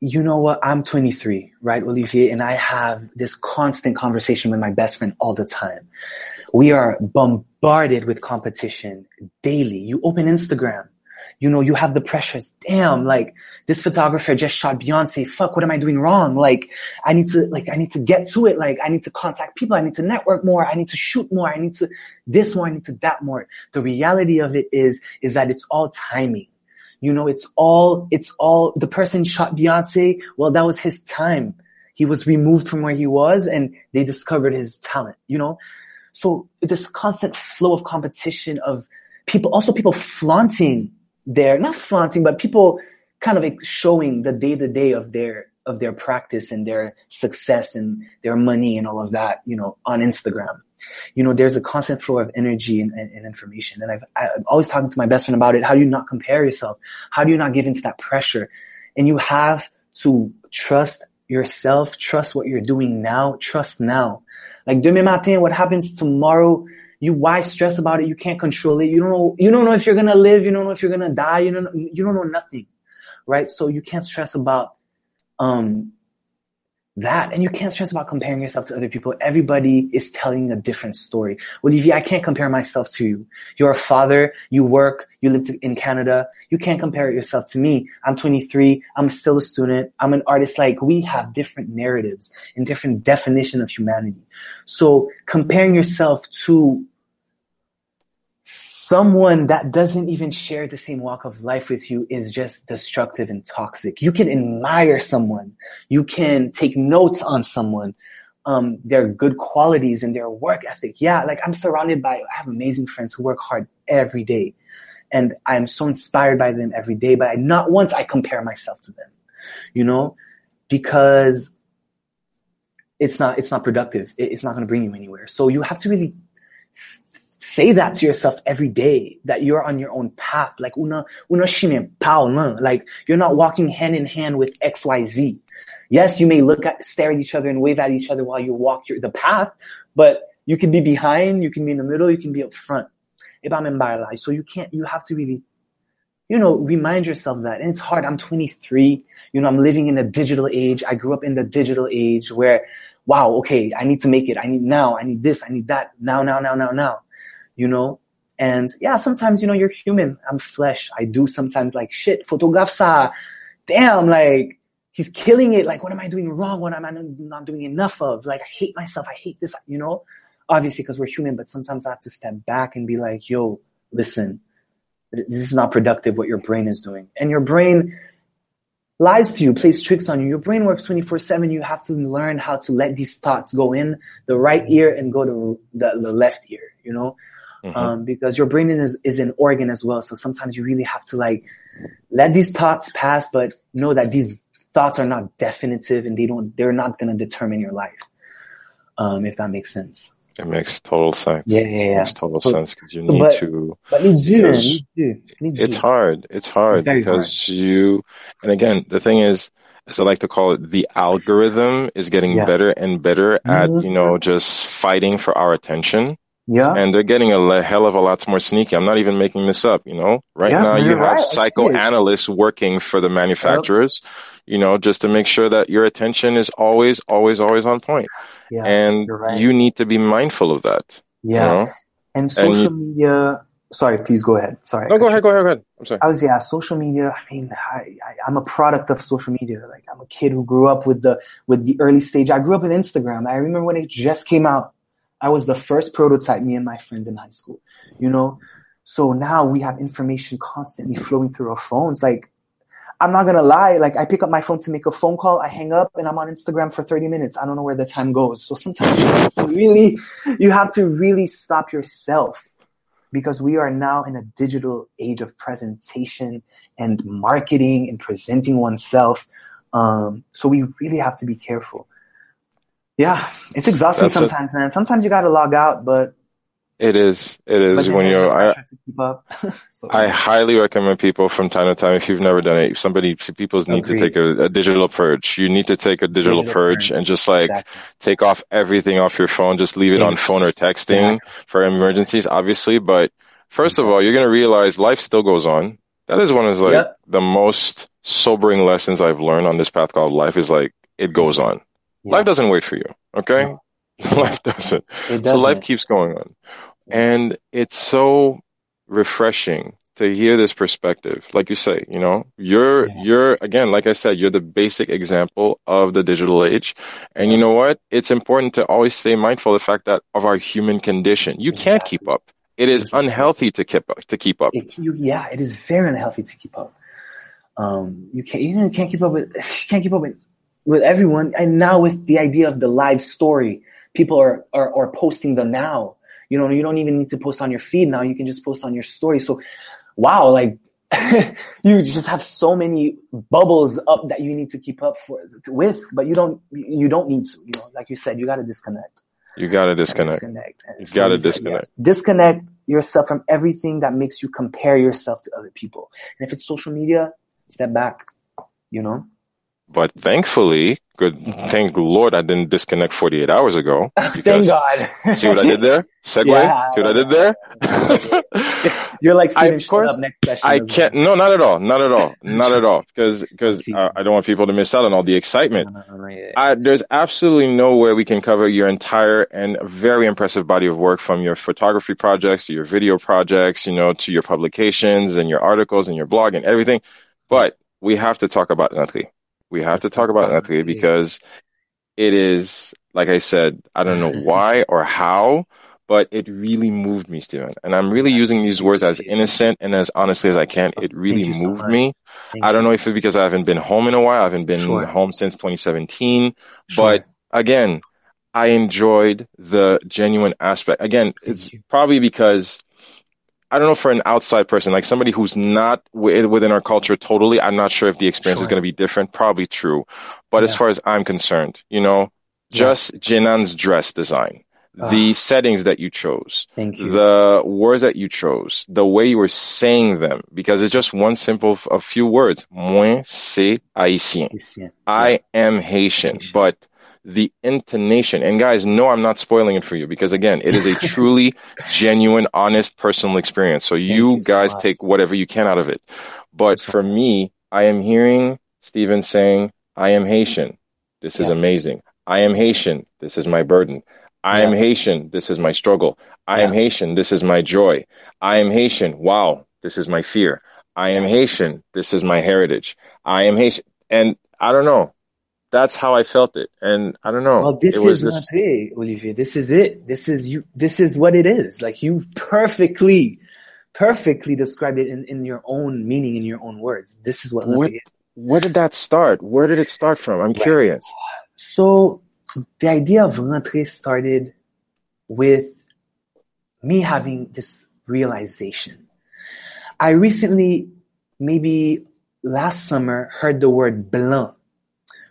You know what? I'm 23, right, Olivier? And I have this constant conversation with my best friend all the time. We are bombarded with competition daily. You open Instagram you know, you have the pressures. Damn, like this photographer just shot Beyonce. Fuck, what am I doing wrong? Like I need to, like, I need to get to it. Like I need to contact people. I need to network more. I need to shoot more. I need to this more. I need to that more. The reality of it is, is that it's all timing. You know, it's all, it's all, the person shot Beyonce. Well, that was his time. He was removed from where he was and they discovered his talent, you know? So this constant flow of competition of people, also people flaunting their not flaunting, but people kind of showing the day to day of their of their practice and their success and their money and all of that, you know, on Instagram. You know, there's a constant flow of energy and, and, and information. And I've, I'm always talking to my best friend about it. How do you not compare yourself? How do you not give into that pressure? And you have to trust yourself, trust what you're doing now, trust now. Like demain matin, what happens tomorrow you why stress about it? You can't control it. You don't know. You don't know if you're gonna live. You don't know if you're gonna die. You don't. You don't know nothing, right? So you can't stress about um that, and you can't stress about comparing yourself to other people. Everybody is telling a different story. Olivier, I can't compare myself to you. You're a father. You work. You live in Canada. You can't compare yourself to me. I'm 23. I'm still a student. I'm an artist. Like we have different narratives and different definition of humanity. So comparing yourself to someone that doesn't even share the same walk of life with you is just destructive and toxic. You can admire someone. You can take notes on someone. Um, their good qualities and their work ethic. Yeah, like I'm surrounded by, I have amazing friends who work hard every day. And I'm so inspired by them every day, but I, not once I compare myself to them, you know, because it's not, it's not productive. It's not going to bring you anywhere. So you have to really say that to yourself every day that you're on your own path. Like una una like you're not walking hand in hand with X Y Z. Yes, you may look at stare at each other and wave at each other while you walk your, the path, but you can be behind, you can be in the middle, you can be up front. So you can't. You have to really, you know, remind yourself that. And it's hard. I'm 23. You know, I'm living in a digital age. I grew up in the digital age where wow, okay, I need to make it. I need now. I need this. I need that. Now, now, now, now, now you know? And yeah, sometimes, you know, you're human. I'm flesh. I do sometimes like shit, photograph Damn, like he's killing it. Like, what am I doing wrong? What am I not doing enough of? Like, I hate myself. I hate this, you know? Obviously, because we're human, but sometimes I have to step back and be like, yo, listen, this is not productive what your brain is doing. And your brain lies to you, plays tricks on you. Your brain works 24 7. You have to learn how to let these thoughts go in the right ear and go to the, the left ear, you know? Mm-hmm. um, because your brain is, is an organ as well. So sometimes you really have to like let these thoughts pass, but know that these thoughts are not definitive and they don't, they're not going to determine your life. Um, if that makes sense. It makes total sense. Yeah, yeah, yeah. It makes total so, sense because you need but, to. But need do, need do, need It's hard. It's hard it's because hard. you, and again, the thing is, as I like to call it, the algorithm is getting yeah. better and better at, mm-hmm. you know, just fighting for our attention. Yeah. And they're getting a hell of a lot more sneaky. I'm not even making this up, you know? Right yeah, now you have right. psychoanalysts working for the manufacturers, yep. you know, just to make sure that your attention is always, always, always on point. Yeah, and right. you need to be mindful of that. Yeah. You know? And social and, media, sorry, please go ahead. Sorry. No, go ahead, go ahead, go ahead. I'm sorry. I was, yeah, social media. I mean, I, I, I'm a product of social media. Like I'm a kid who grew up with the, with the early stage. I grew up with Instagram. I remember when it just came out. I was the first prototype, me and my friends in high school, you know? So now we have information constantly flowing through our phones. Like, I'm not gonna lie, like I pick up my phone to make a phone call, I hang up and I'm on Instagram for 30 minutes. I don't know where the time goes. So sometimes you have to really, you have to really stop yourself because we are now in a digital age of presentation and marketing and presenting oneself. Um, so we really have to be careful. Yeah, it's exhausting That's sometimes, man. Sometimes you gotta log out, but it is. It is when you're. I, so, I highly recommend people from time to time if you've never done it. Somebody, people need agreed. to take a, a, digital purge. You need to take a digital, digital purge, purge, and just like exactly. take off everything off your phone. Just leave it on phone or texting for emergencies, obviously. But first of all, you're gonna realize life still goes on. That is one of like yep. the most sobering lessons I've learned on this path called life. Is like it goes on. Life doesn't wait for you. Okay. Life doesn't. doesn't. So life keeps going on. And it's so refreshing to hear this perspective. Like you say, you know, you're, yeah. you're, again, like I said, you're the basic example of the digital age. And you know what? It's important to always stay mindful of the fact that of our human condition. You exactly. can't keep up. It is exactly. unhealthy to keep up, to keep up. It, you, yeah, it is very unhealthy to keep up. Um, you can't, you can't keep up with, you can't keep up with, with everyone. And now with the idea of the live story, people are, are, are posting the now. You know, you don't even need to post on your feed now. You can just post on your story. So, wow, like you just have so many bubbles up that you need to keep up for with, but you don't you don't need to. You know, like you said, you got to disconnect. You got to disconnect. disconnect. You got to disconnect. Disconnect yourself from everything that makes you compare yourself to other people. And if it's social media, step back. You know. But thankfully, good, thank Lord I didn't disconnect 48 hours ago. Thank God. see what I did there? segue. Yeah, see what I did there? You're like I, of course, I can't, no, not at all. Not at all. Not at all. Because, because uh, I don't want people to miss out on all the excitement. I, there's absolutely no way we can cover your entire and very impressive body of work from your photography projects to your video projects, you know, to your publications and your articles and your blog and everything. But we have to talk about Natalie. We have to talk about Natalie because it is, like I said, I don't know why or how, but it really moved me, Steven. And I'm really using these words as innocent and as honestly as I can. It really moved so me. Thank I don't know if it's because I haven't been home in a while. I haven't been sure. home since 2017, sure. but again, I enjoyed the genuine aspect. Again, Thank it's you. probably because I don't know for an outside person, like somebody who's not within our culture totally, I'm not sure if the experience sure. is going to be different. Probably true. But yeah. as far as I'm concerned, you know, just yeah. Jinan's dress design, uh, the settings that you chose, thank you. the words that you chose, the way you were saying them, because it's just one simple, a few words. Moi, c'est haïtien. I am Haitian. but the intonation. And guys, no, I'm not spoiling it for you because again, it is a truly genuine, honest, personal experience. So you, you guys so take whatever you can out of it. But for me, I am hearing Steven saying, I am Haitian. This is yeah. amazing. I am Haitian. This is my burden. I yeah. am Haitian. This is my struggle. I yeah. am Haitian. This is my joy. I am Haitian. Wow. This is my fear. I am Haitian. This is my heritage. I am Haitian. And I don't know that's how I felt it. And I don't know. Well, this is Olivier. This is it. This is you. This is what it is. Like you perfectly, perfectly described it in, in your own meaning, in your own words. This is what. Where, where did that start? Where did it start from? I'm right. curious. So the idea of rentrée started with me having this realization. I recently, maybe last summer, heard the word blanc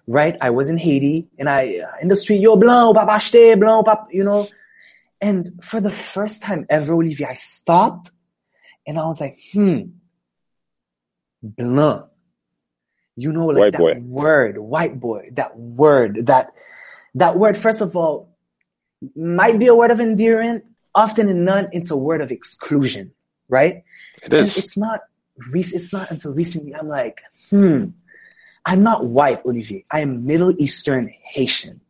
right? I was in Haiti and I, in the street, yo, blanc, papa acheté, blanc, papa, you know? And for the first time ever, Olivier, I stopped and I was like, hmm, blanc. You know, like white that boy. word, white boy, that word, that, that word, first of all, might be a word of endearment. Often in none, it's a word of exclusion, right? It is. And it's not, it's not until recently I'm like, hmm, I'm not white, Olivier. I am Middle Eastern Haitian.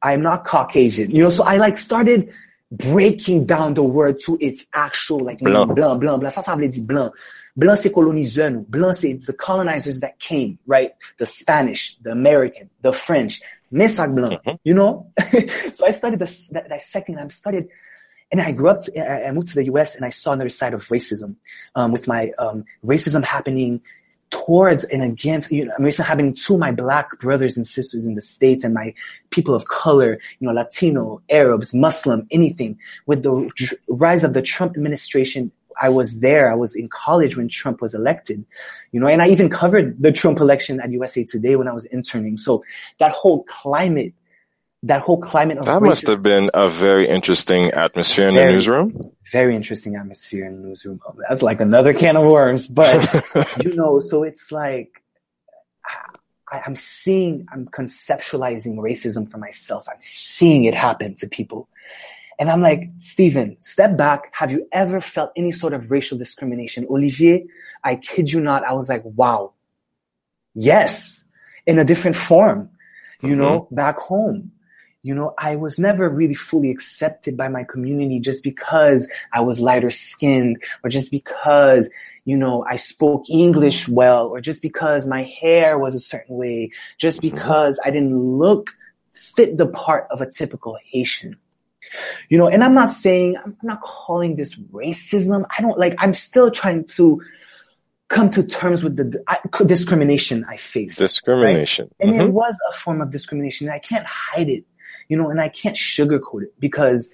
I am not Caucasian. You know, so I like started breaking down the word to its actual like blanc, blanc, blanc. blanc. Ça, ça veut dire blanc. Blanc, c'est coloniseur nous. Blanc, c'est the colonizers that came, right? The Spanish, the American, the French. Messac blanc, mm-hmm. you know? so I studied the, that, that second, I studied, and I grew up, to, I moved to the US and I saw another side of racism, um, with my, um, racism happening towards and against, you know, racism happening to my black brothers and sisters in the States and my people of color, you know, Latino, Arabs, Muslim, anything. With the rise of the Trump administration, I was there. I was in college when Trump was elected, you know, and I even covered the Trump election at USA Today when I was interning. So that whole climate that whole climate of that racism, must have been a very interesting atmosphere in very, the newsroom. very interesting atmosphere in the newsroom. That's like another can of worms but you know so it's like I, i'm seeing i'm conceptualizing racism for myself. I'm seeing it happen to people. And i'm like steven step back. Have you ever felt any sort of racial discrimination? Olivier i kid you not i was like wow. Yes. In a different form you mm-hmm. know back home you know, I was never really fully accepted by my community just because I was lighter skinned or just because, you know, I spoke English well or just because my hair was a certain way, just mm-hmm. because I didn't look fit the part of a typical Haitian. You know, and I'm not saying, I'm not calling this racism. I don't like, I'm still trying to come to terms with the I, discrimination I faced. Discrimination. Right? And mm-hmm. it was a form of discrimination. I can't hide it you know, and I can't sugarcoat it because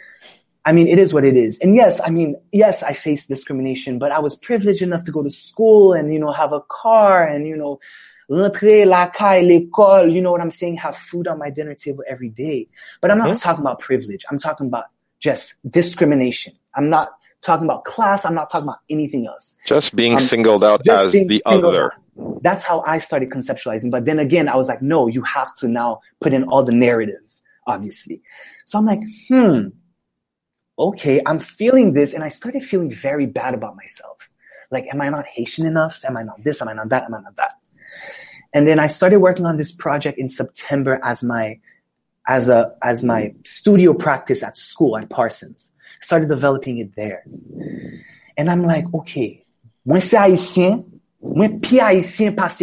I mean, it is what it is. And yes, I mean, yes, I faced discrimination, but I was privileged enough to go to school and, you know, have a car and, you know, rentrer la caille, l'école, you know what I'm saying? Have food on my dinner table every day. But I'm not mm-hmm. talking about privilege. I'm talking about just discrimination. I'm not talking about class. I'm not talking about anything else. Just being um, singled out as the other. Out. That's how I started conceptualizing. But then again, I was like, no, you have to now put in all the narrative obviously. So I'm like, hmm, okay, I'm feeling this. And I started feeling very bad about myself. Like, am I not Haitian enough? Am I not this? Am I not that? Am I not that? And then I started working on this project in September as my, as a, as my studio practice at school at Parsons. Started developing it there. And I'm like, okay, when c'est haïtien, when pi haïtien passe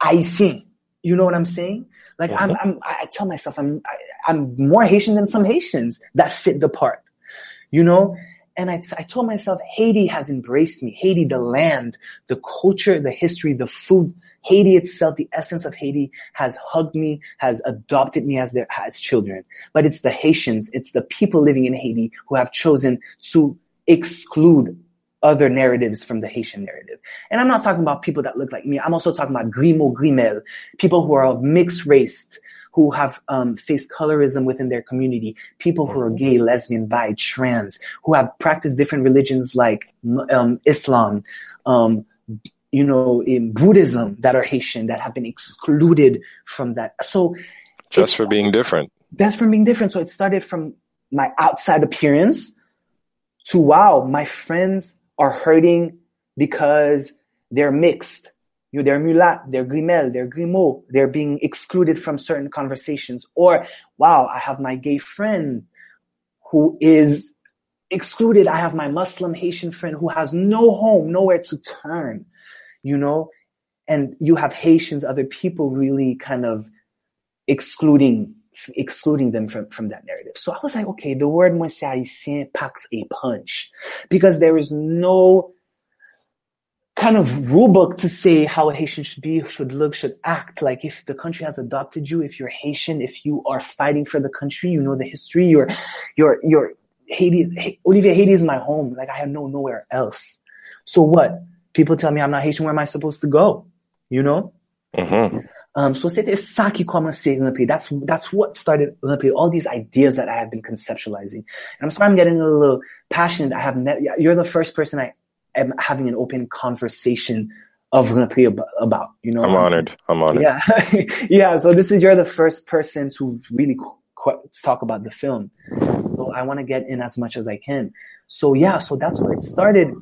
haïtien. You know what I'm saying? Like mm-hmm. I'm, I'm, I tell myself I'm, I, I'm more Haitian than some Haitians that fit the part, you know? And I, I told myself, Haiti has embraced me. Haiti, the land, the culture, the history, the food, Haiti itself, the essence of Haiti has hugged me, has adopted me as their, as children. But it's the Haitians, it's the people living in Haiti who have chosen to exclude other narratives from the Haitian narrative. And I'm not talking about people that look like me. I'm also talking about grimo grimel, people who are of mixed race, who have um, faced colorism within their community, people who are gay, lesbian, bi, trans, who have practiced different religions like um, Islam, um, you know, in Buddhism that are Haitian that have been excluded from that. So just for being different. That's from being different. So it started from my outside appearance to wow, my friends are hurting because they're mixed. You know, they're mulat, they're grimel, they're grimaud, they're being excluded from certain conversations. Or, wow, I have my gay friend who is excluded. I have my Muslim Haitian friend who has no home, nowhere to turn, you know? And you have Haitians, other people really kind of excluding excluding them from, from that narrative. So I was like, okay, the word Moise packs a punch because there is no kind of rulebook to say how a Haitian should be, should look, should act. Like if the country has adopted you, if you're Haitian, if you are fighting for the country, you know the history, you're, you're, you're Haiti, is, Olivier, Haiti is my home. Like I have no nowhere else. So what? People tell me I'm not Haitian. Where am I supposed to go? You know? Mm-hmm. Um, so c'était ça qui commençait rentrer. That's, that's what started. All these ideas that I have been conceptualizing. And I'm sorry I'm getting a little passionate. I have ne- you're the first person I am having an open conversation of rentrer about, you know? I'm honored. I'm honored. Yeah. yeah. So this is, you're the first person to really qu- talk about the film. So I want to get in as much as I can. So yeah, so that's where it started.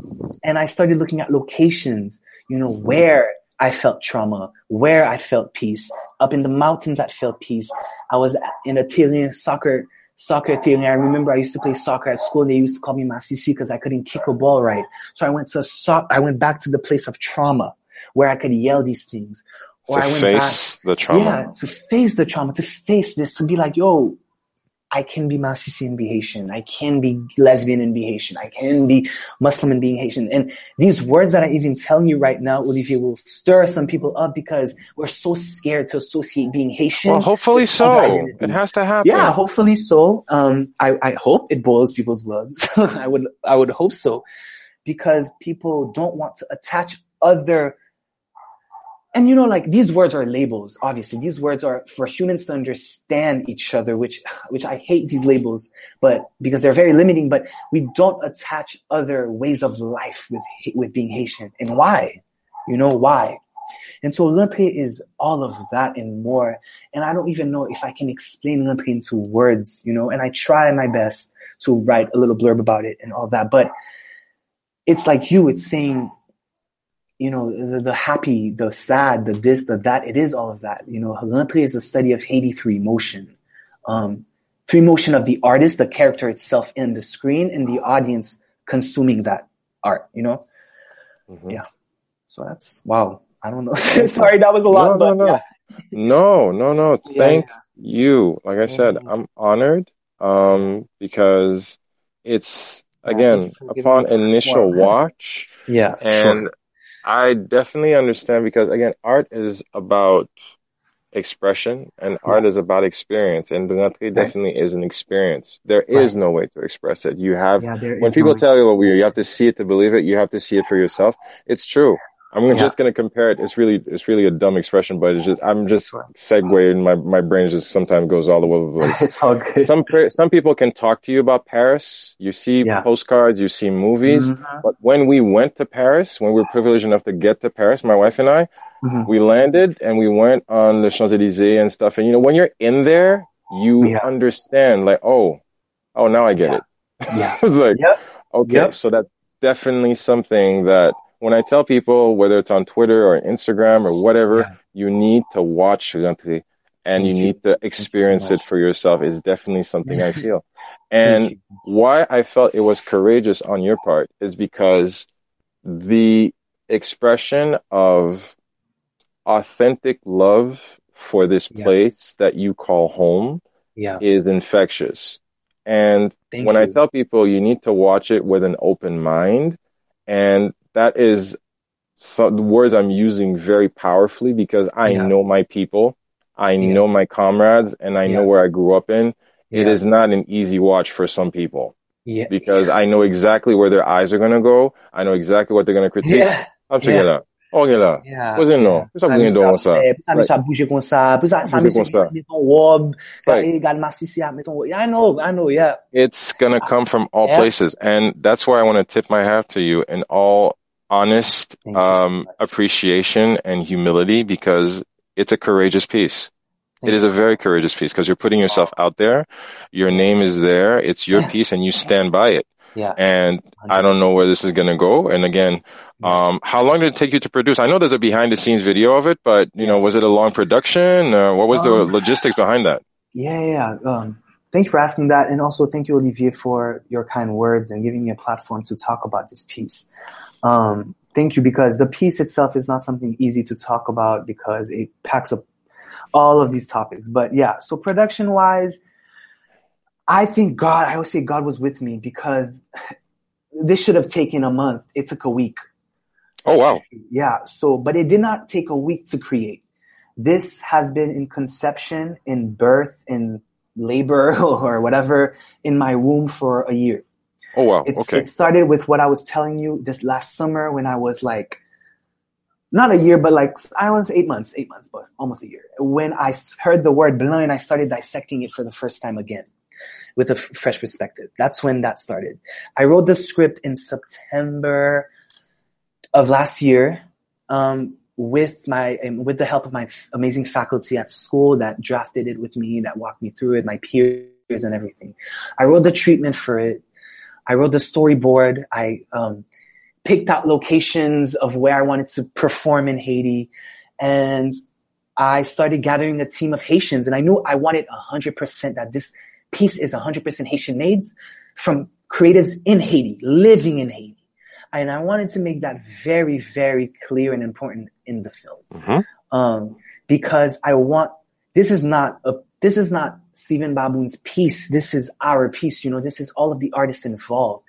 And I started looking at locations, you know, where I felt trauma, where I felt peace. Up in the mountains, I felt peace. I was in a Italian soccer soccer team. I remember I used to play soccer at school and they used to call me Masisi because I couldn't kick a ball right. So I went to so- I went back to the place of trauma where I could yell these things. Or to I went face back, the trauma. Yeah, to face the trauma, to face this, to be like, yo, I can be Masisi and be Haitian. I can be lesbian and be Haitian. I can be Muslim and being Haitian. And these words that I'm even telling you right now, Olivier, will stir some people up because we're so scared to associate being Haitian. Well, hopefully so. It has to happen. Yeah, hopefully so. Um, I, I hope it boils people's bloods. I would, I would hope so because people don't want to attach other and you know, like these words are labels. Obviously, these words are for humans to understand each other, which, which I hate these labels, but because they're very limiting, but we don't attach other ways of life with, with being Haitian. And why? You know, why? And so Rentrée is all of that and more. And I don't even know if I can explain Rentrée into words, you know, and I try my best to write a little blurb about it and all that, but it's like you, it's saying, you know, the, the, happy, the sad, the this, the that, it is all of that. You know, Rentrée is a study of Haiti through emotion. Um, through emotion of the artist, the character itself in the screen and the audience consuming that art, you know? Mm-hmm. Yeah. So that's, wow. I don't know. Sorry, that was a lot, no, but no, no. Yeah. no, no, no. Thank yeah. you. Like I said, mm-hmm. I'm honored, um, because it's, again, upon initial watch. Yeah. And sure I definitely understand because again, art is about expression and art is about experience and Rentrée definitely is an experience. There is right. no way to express it. You have, yeah, when people no tell you, well, you have to see it to believe it, you have to see it for yourself. It's true. I'm yeah. just going to compare it. It's really, it's really a dumb expression, but it's just, I'm just segueing. My, my brain just sometimes goes all over the place. it's all good. Some, some people can talk to you about Paris. You see yeah. postcards, you see movies, mm-hmm. but when we went to Paris, when we were privileged enough to get to Paris, my wife and I, mm-hmm. we landed and we went on the Champs-Élysées and stuff. And you know, when you're in there, you yeah. understand like, oh, oh, now I get it. Yeah. it's like, yep. okay, yep. so that's definitely something that when I tell people, whether it's on Twitter or Instagram or whatever, yeah. you need to watch Rentrée and you, you, need to experience it for yourself is definitely something I feel. And why I felt it was courageous on your part is because the expression of authentic love for this yeah. place that you call home yeah. is infectious. And Thank when you. I tell people you need to watch it with an open mind and that is the words I'm using very powerfully because I yeah. know my people, I yeah. know my comrades, and I yeah. know where I grew up in. It is not an easy watch for some people. Yeah. Because I know exactly where their eyes are gonna go. I know exactly what they're gonna critique. Yeah. I'm yeah. là. Ok là. Yeah. Pois não. Por ça que comme ça. Por ça bouger comme ça. Por ça ça comme ça. Mettons robe. Ça également si c'est mettons. I know. I know. Yeah. It's gonna come from all places, and that's why I want to tip my hat to you and all honest um, so appreciation and humility because it's a courageous piece. Thank it is a very courageous piece because you're putting yourself out there. Your name is there. It's your piece and you stand by it. Yeah. And 100%. I don't know where this is going to go. And again, um, how long did it take you to produce? I know there's a behind the scenes video of it, but you know, was it a long production? Or what was the um, logistics behind that? Yeah, yeah. Um, thank you for asking that. And also thank you, Olivier, for your kind words and giving me a platform to talk about this piece. Um, thank you because the piece itself is not something easy to talk about because it packs up all of these topics. But yeah, so production wise, I think God, I would say God was with me because this should have taken a month. It took a week. Oh, wow. Yeah. So, but it did not take a week to create. This has been in conception, in birth, in labor or whatever in my womb for a year. Oh wow. It's, okay. It started with what I was telling you this last summer when I was like, not a year, but like I was eight months, eight months, but almost a year. When I heard the word blanc, I started dissecting it for the first time again with a f- fresh perspective. That's when that started. I wrote the script in September of last year. Um, with my um, with the help of my f- amazing faculty at school that drafted it with me, that walked me through it, my peers and everything. I wrote the treatment for it. I wrote the storyboard. I um, picked out locations of where I wanted to perform in Haiti. And I started gathering a team of Haitians and I knew I wanted 100% that this piece is 100% Haitian made from creatives in Haiti, living in Haiti. And I wanted to make that very, very clear and important in the film. Mm-hmm. Um, because I want, this is not a, this is not Steven Baboun's piece. This is our piece. You know, this is all of the artists involved.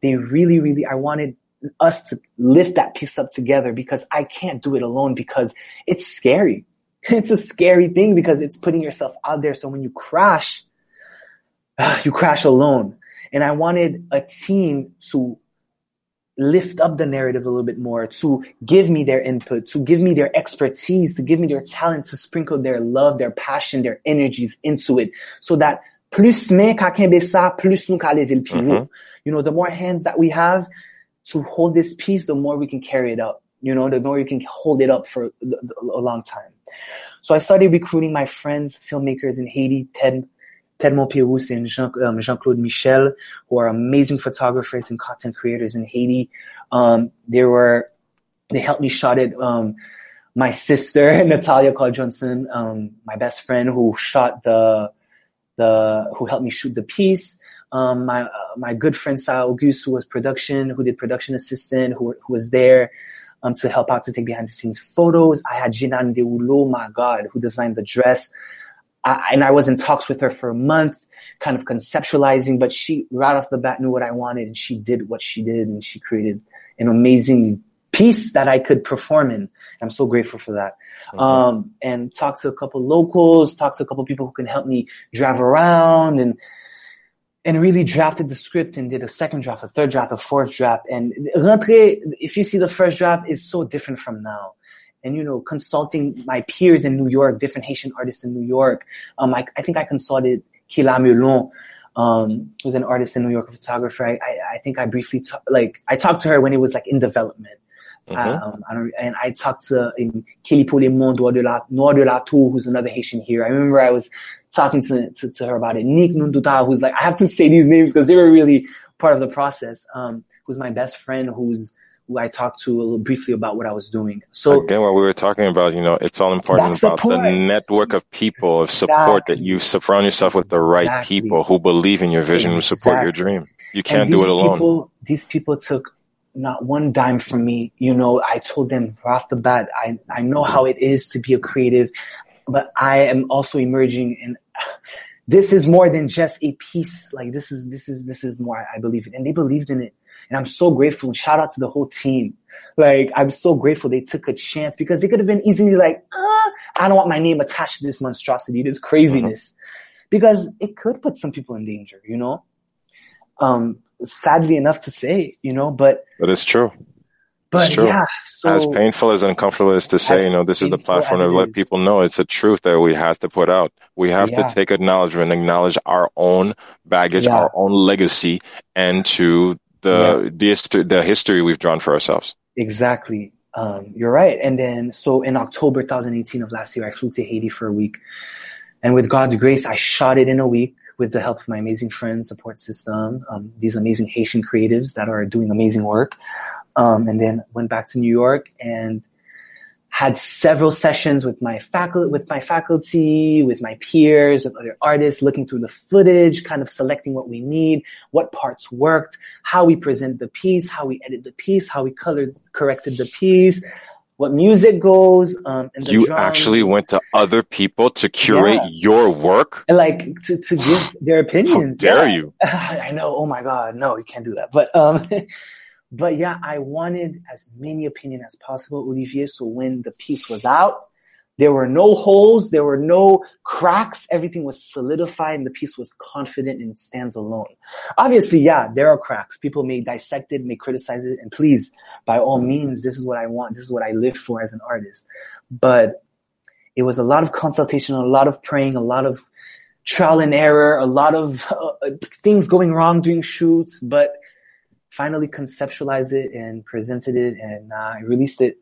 They really, really, I wanted us to lift that piece up together because I can't do it alone because it's scary. It's a scary thing because it's putting yourself out there. So when you crash, you crash alone. And I wanted a team to lift up the narrative a little bit more, to give me their input, to give me their expertise, to give me their talent, to sprinkle their love, their passion, their energies into it so that plus men ka plus nou ka leve mm-hmm. You know, the more hands that we have to hold this piece, the more we can carry it up. You know, the more you can hold it up for a long time. So I started recruiting my friends, filmmakers in Haiti, Ted Ted Montpirous and Jean, um, Jean-Claude Michel, who are amazing photographers and content creators in Haiti. Um, they were, they helped me shot it. Um, my sister, Natalia Carl Johnson, um, my best friend who shot the, the, who helped me shoot the piece. Um, my, uh, my good friend Sarah Auguste, who was production, who did production assistant, who, who was there, um, to help out to take behind the scenes photos. I had Jinan Deulo, my God, who designed the dress. I, and I was in talks with her for a month, kind of conceptualizing, but she right off the bat knew what I wanted and she did what she did and she created an amazing piece that I could perform in. I'm so grateful for that. Mm-hmm. Um, and talk to a couple locals, talk to a couple people who can help me drive around and, and really drafted the script and did a second draft, a third draft, a fourth draft. And Rentré, if you see the first draft, is so different from now and you know consulting my peers in New York, different Haitian artists in New York. Um, I, I think I consulted Kila Melon, um, who's an artist in New York, a photographer. I, I, I think I briefly like I talked to her when it was like in development. Mm-hmm. Um, I don't, and I talked to um, Kelly Polemon, Noir de la, Noir de la Tour, who's another Haitian here. I remember I was talking to, to, to her about it. Nick Nunduta, who's like, I have to say these names because they were really part of the process. Um, who's my best friend, who's who I talked to a little briefly about what I was doing. So again, what we were talking about, you know, it's all important about support. the network of people of support exactly. that you surround yourself with the right exactly. people who believe in your vision, exactly. who support your dream. You can't do it alone. People, these people took not one dime from me. You know, I told them right off the bat, I, I know how it is to be a creative, but I am also emerging and this is more than just a piece. Like this is, this is, this is more, I believe it. And they believed in it. And I'm so grateful and shout out to the whole team. Like, I'm so grateful they took a chance because they could have been easily like, uh, I don't want my name attached to this monstrosity, this craziness. Mm-hmm. Because it could put some people in danger, you know? Um, sadly enough to say, you know, but. But it's true. But it's true. yeah. So, as painful as uncomfortable as to say, you know, this is the platform to let people know it's a truth that we have to put out. We have yeah. to take acknowledgement, acknowledge our own baggage, yeah. our own legacy, and to the yeah. the, the history we've drawn for ourselves. Exactly. Um, you're right. And then, so in October 2018 of last year, I flew to Haiti for a week. And with God's grace, I shot it in a week with the help of my amazing friends, support system, um, these amazing Haitian creatives that are doing amazing work. Um, and then went back to New York and had several sessions with my faculty, with my faculty, with my peers, with other artists, looking through the footage, kind of selecting what we need, what parts worked, how we present the piece, how we edit the piece, how we colored, corrected the piece, what music goes. Um, and you drums. actually went to other people to curate yeah. your work, and like to, to give their opinions. How dare yeah. you? I know. Oh my god, no, you can't do that. But um, But yeah, I wanted as many opinion as possible, Olivier. So when the piece was out, there were no holes, there were no cracks. Everything was solidified and the piece was confident and stands alone. Obviously, yeah, there are cracks. People may dissect it, may criticize it, and please, by all means, this is what I want. This is what I live for as an artist. But it was a lot of consultation, a lot of praying, a lot of trial and error, a lot of uh, things going wrong during shoots, but finally conceptualized it and presented it and uh, I released it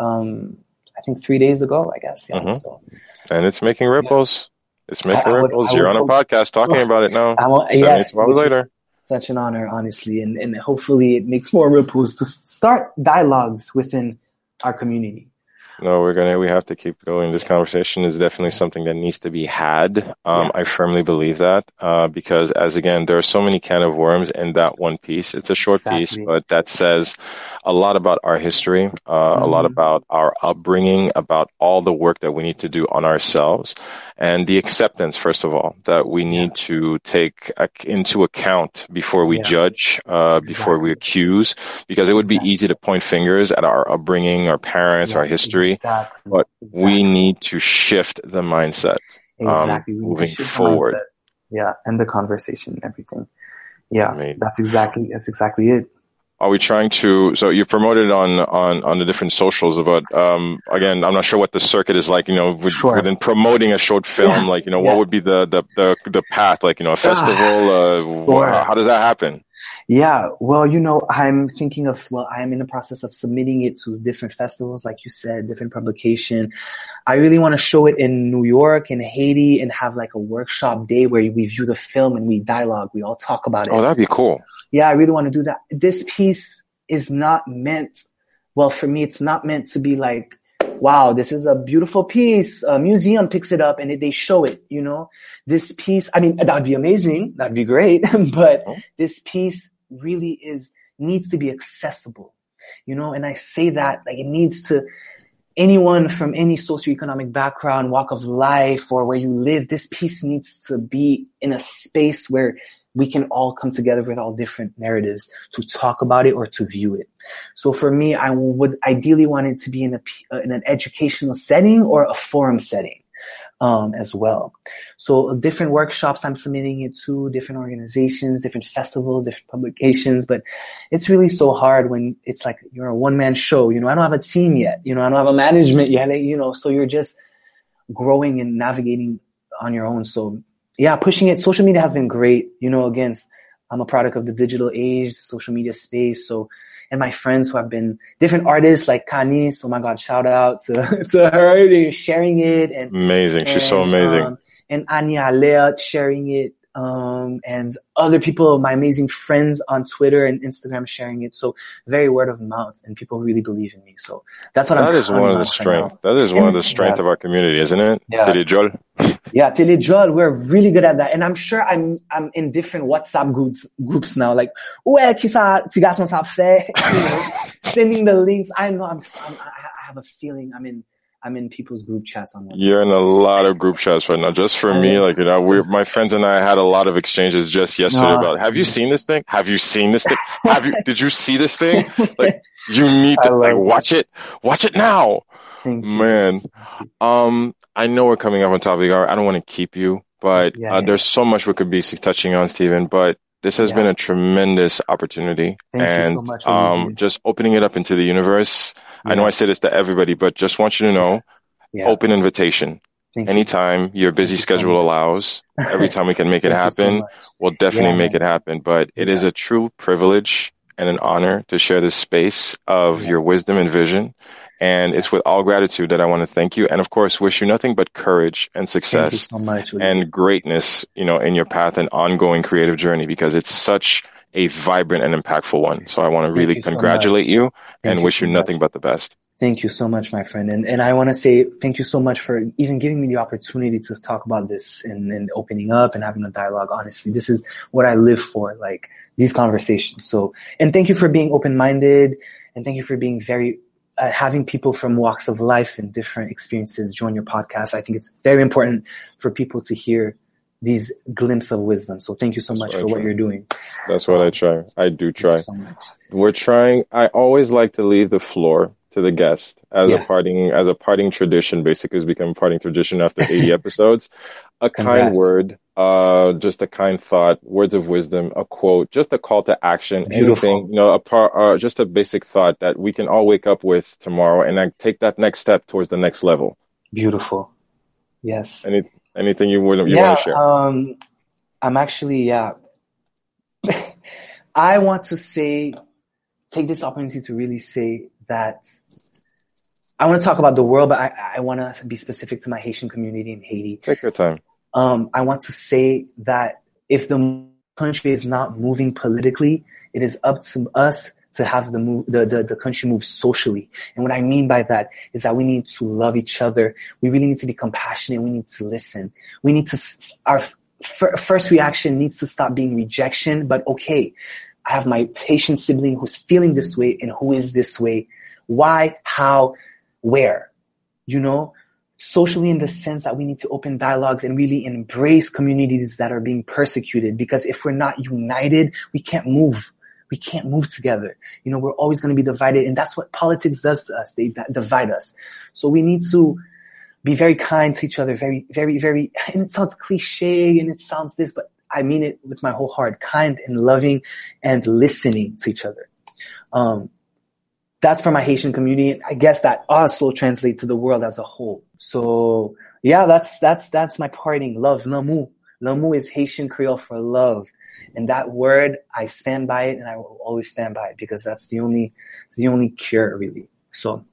um, I think three days ago, I guess. Yeah, mm-hmm. so, and it's making ripples. Yeah. It's making I, I ripples. Would, You're on a podcast talking about it now. I will, yes, later. Such an honor, honestly, and, and hopefully it makes more ripples to start dialogues within our community. No, we're gonna we have to keep going. This conversation is definitely something that needs to be had. Um, yeah. I firmly believe that uh, because, as again, there are so many can of worms in that one piece. It's a short exactly. piece, but that says a lot about our history, uh, mm-hmm. a lot mm-hmm. about our upbringing, about all the work that we need to do on ourselves, and the acceptance, first of all, that we need yeah. to take into account before we yeah. judge, uh, before exactly. we accuse, because it would be easy to point fingers at our upbringing, our parents, our history, exactly. but we need to shift the mindset. Um, exactly. Um, moving forward. Yeah, and the conversation, and everything. Yeah, Amazing. that's exactly that's exactly it are we trying to so you promoted on on on the different socials about um again i'm not sure what the circuit is like you know with, sure. within promoting a short film yeah. like you know yeah. what would be the, the the the path like you know a festival uh sure. how, how does that happen yeah, well, you know, I'm thinking of, well, I'm in the process of submitting it to different festivals, like you said, different publication. I really want to show it in New York and Haiti and have like a workshop day where we view the film and we dialogue. We all talk about it. Oh, that'd be cool yeah, I really want to do that. This piece is not meant, well, for me, it's not meant to be like, wow, this is a beautiful piece. A museum picks it up and they show it, you know, this piece, I mean, that'd be amazing. That'd be great. but oh. this piece really is, needs to be accessible, you know, and I say that like it needs to, anyone from any socioeconomic background, walk of life, or where you live, this piece needs to be in a space where we can all come together with all different narratives to talk about it or to view it. So for me, I would ideally want it to be in a uh, in an educational setting or a forum setting. Um, as well. So different workshops I'm submitting it to, different organizations, different festivals, different publications, but it's really so hard when it's like you're a one man show. You know, I don't have a team yet. You know, I don't have a management yet. You know, so you're just growing and navigating on your own. So yeah, pushing it. Social media has been great. You know, again, I'm a product of the digital age, the social media space. So, and my friends who have been different artists like Canis. Oh my God, shout out to, to her sharing it. And amazing. She's so amazing. Um, and Anya Alea sharing it um, and other people, my amazing friends on Twitter and Instagram sharing it. So very word of mouth and people really believe in me. So that's what that I'm is one of the strength. Right that is one and, of the strength yeah. of our community, isn't it? Yeah. Telejol. yeah, Telejol, we're really good at that. And I'm sure I'm, I'm in different WhatsApp groups, groups now. Like, ouais, qui ça, tu garçons ça? Sending the links. I know I'm, I'm, I have a feeling I'm in, I'm in people's group chats on WhatsApp. You're in a lot of group chats right now. Just for me, like you know, we my friends and I had a lot of exchanges just yesterday no. about. Have you seen this thing? Have you seen this thing? Have you? did you see this thing? Like you need to like watch it. Watch it now, man. Um, I know we're coming up on top of the hour. I don't want to keep you, but yeah, uh, yeah. there's so much we could be touching on, Steven. But this has yeah. been a tremendous opportunity, Thank and so um, just opening it up into the universe. Yeah. I know I say this to everybody, but just want you to know, yeah. open invitation. Thank Anytime you. your busy schedule you. allows, every time we can make it happen, so we'll definitely make it happen. But it is a true privilege and an honor to share this space of yes. your wisdom and vision. And it's with all gratitude that I want to thank you. And of course, wish you nothing but courage and success so much, and greatness, you know, in your path and ongoing creative journey because it's such a vibrant and impactful one. So I want to really you congratulate so you and wish you, so nothing but the best. Thank you so much, my friend. And, and I want to say thank you so much for even giving me the opportunity to talk about this and, and opening up and having a dialogue. Honestly, this is what I live for, like these conversations. So, and thank you for being open-minded and thank you for being very uh, having people from walks of life and different experiences join your podcast. I think it's very important for people to hear these glimpses of wisdom. So thank you so much for what you're doing. That's what I try. I do try. So We're trying. I always like to leave the floor to the guest as yeah. a parting as a parting tradition. Basically, has become a parting tradition after 80 episodes. A Congrats. kind word, uh, just a kind thought, words of wisdom, a quote, just a call to action, Beautiful. anything, you know, a part, uh, just a basic thought that we can all wake up with tomorrow and then take that next step towards the next level. Beautiful. Yes. Any, anything you would you yeah, want to share? Um, I'm actually, yeah. I want to say, take this opportunity to really say that I want to talk about the world, but I, I want to be specific to my Haitian community in Haiti. Take your time um, I want to say that if the country is not moving politically, it is up to us to have the move, the, the, the country move socially. And what I mean by that is that we need to love each other. We really need to be compassionate. We need to listen. We need to, our first reaction needs to stop being rejection, but okay, I have my patient sibling who's feeling this way and who is this way. Why, how, where? You know, socially in the sense that we need to open dialogues and really embrace communities that are being persecuted because if we're not united, we can't move. We can't move together. You know, we're always going to be divided and that's what politics does to us. They divide us. So we need to be very kind to each other, very, very, very, and it sounds cliche and it sounds this, but I mean it with my whole heart, kind and loving and listening to each other. Um, that's for my Haitian community. I guess that also translates to the world as a whole. So yeah, that's, that's, that's my parting. Love, l'amour. L'amour is Haitian Creole for love. And that word, I stand by it and I will always stand by it because that's the only, it's the only cure really. So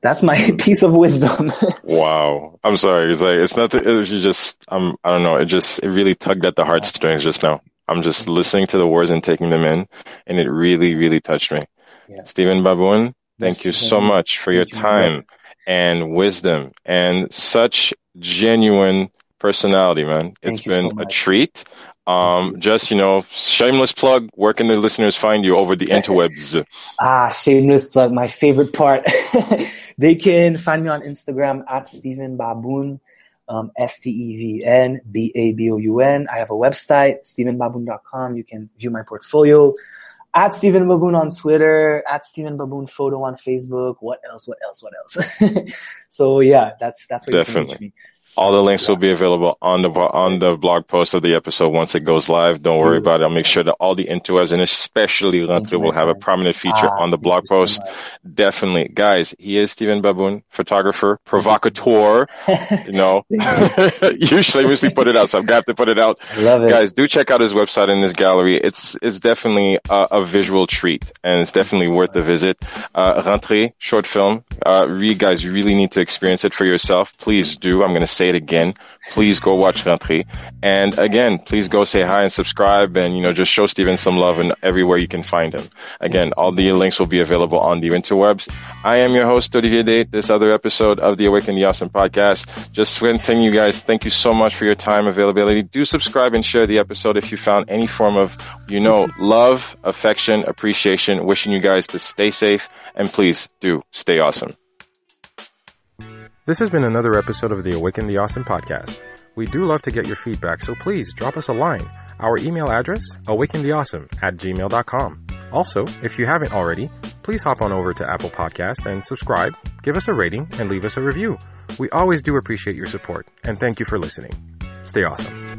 that's my piece of wisdom. wow. I'm sorry. It's like, it's not, it was just, I'm, I don't know. It just, it really tugged at the heartstrings just now. I'm just listening to the words and taking them in and it really, really touched me. Yeah. Steven Baboun, thank yes, you so much for your time and wisdom and such genuine personality, man. Thank it's been so a treat. Um, just, you know, shameless plug, where can the listeners find you over the interwebs? ah, shameless plug, my favorite part. they can find me on Instagram at Steven Baboun, um, S-T-E-V-N-B-A-B-O-U-N. I have a website, stevenbaboun.com. You can view my portfolio at Steven Baboun on Twitter, at Steven Baboun photo on Facebook. What else? What else? What else? so yeah, that's that's where Definitely. you can reach me. All the links will be available on the on the blog post of the episode once it goes live. Don't worry about it. I'll make sure that all the interwebs and especially Rentré will have a prominent feature ah, on the blog post. Definitely, guys. He is Steven Baboun, photographer, provocateur. you know, you shamelessly put it out, so I've got to put it out. Love it, guys. Do check out his website and his gallery. It's it's definitely a, a visual treat, and it's definitely worth the visit. Uh, Rentré short film. Uh, you guys, really need to experience it for yourself. Please do. I'm gonna say say it again. Please go watch Rentré. And again, please go say hi and subscribe and, you know, just show Steven some love and everywhere you can find him. Again, all the links will be available on the interwebs. I am your host, Olivier Date, this other episode of the Awaken the Awesome podcast. Just continue you guys. Thank you so much for your time availability. Do subscribe and share the episode if you found any form of, you know, love, affection, appreciation, wishing you guys to stay safe and please do stay awesome. This has been another episode of the Awaken the Awesome podcast. We do love to get your feedback, so please drop us a line. Our email address, awakentheawesome at gmail.com. Also, if you haven't already, please hop on over to Apple Podcasts and subscribe, give us a rating, and leave us a review. We always do appreciate your support, and thank you for listening. Stay awesome.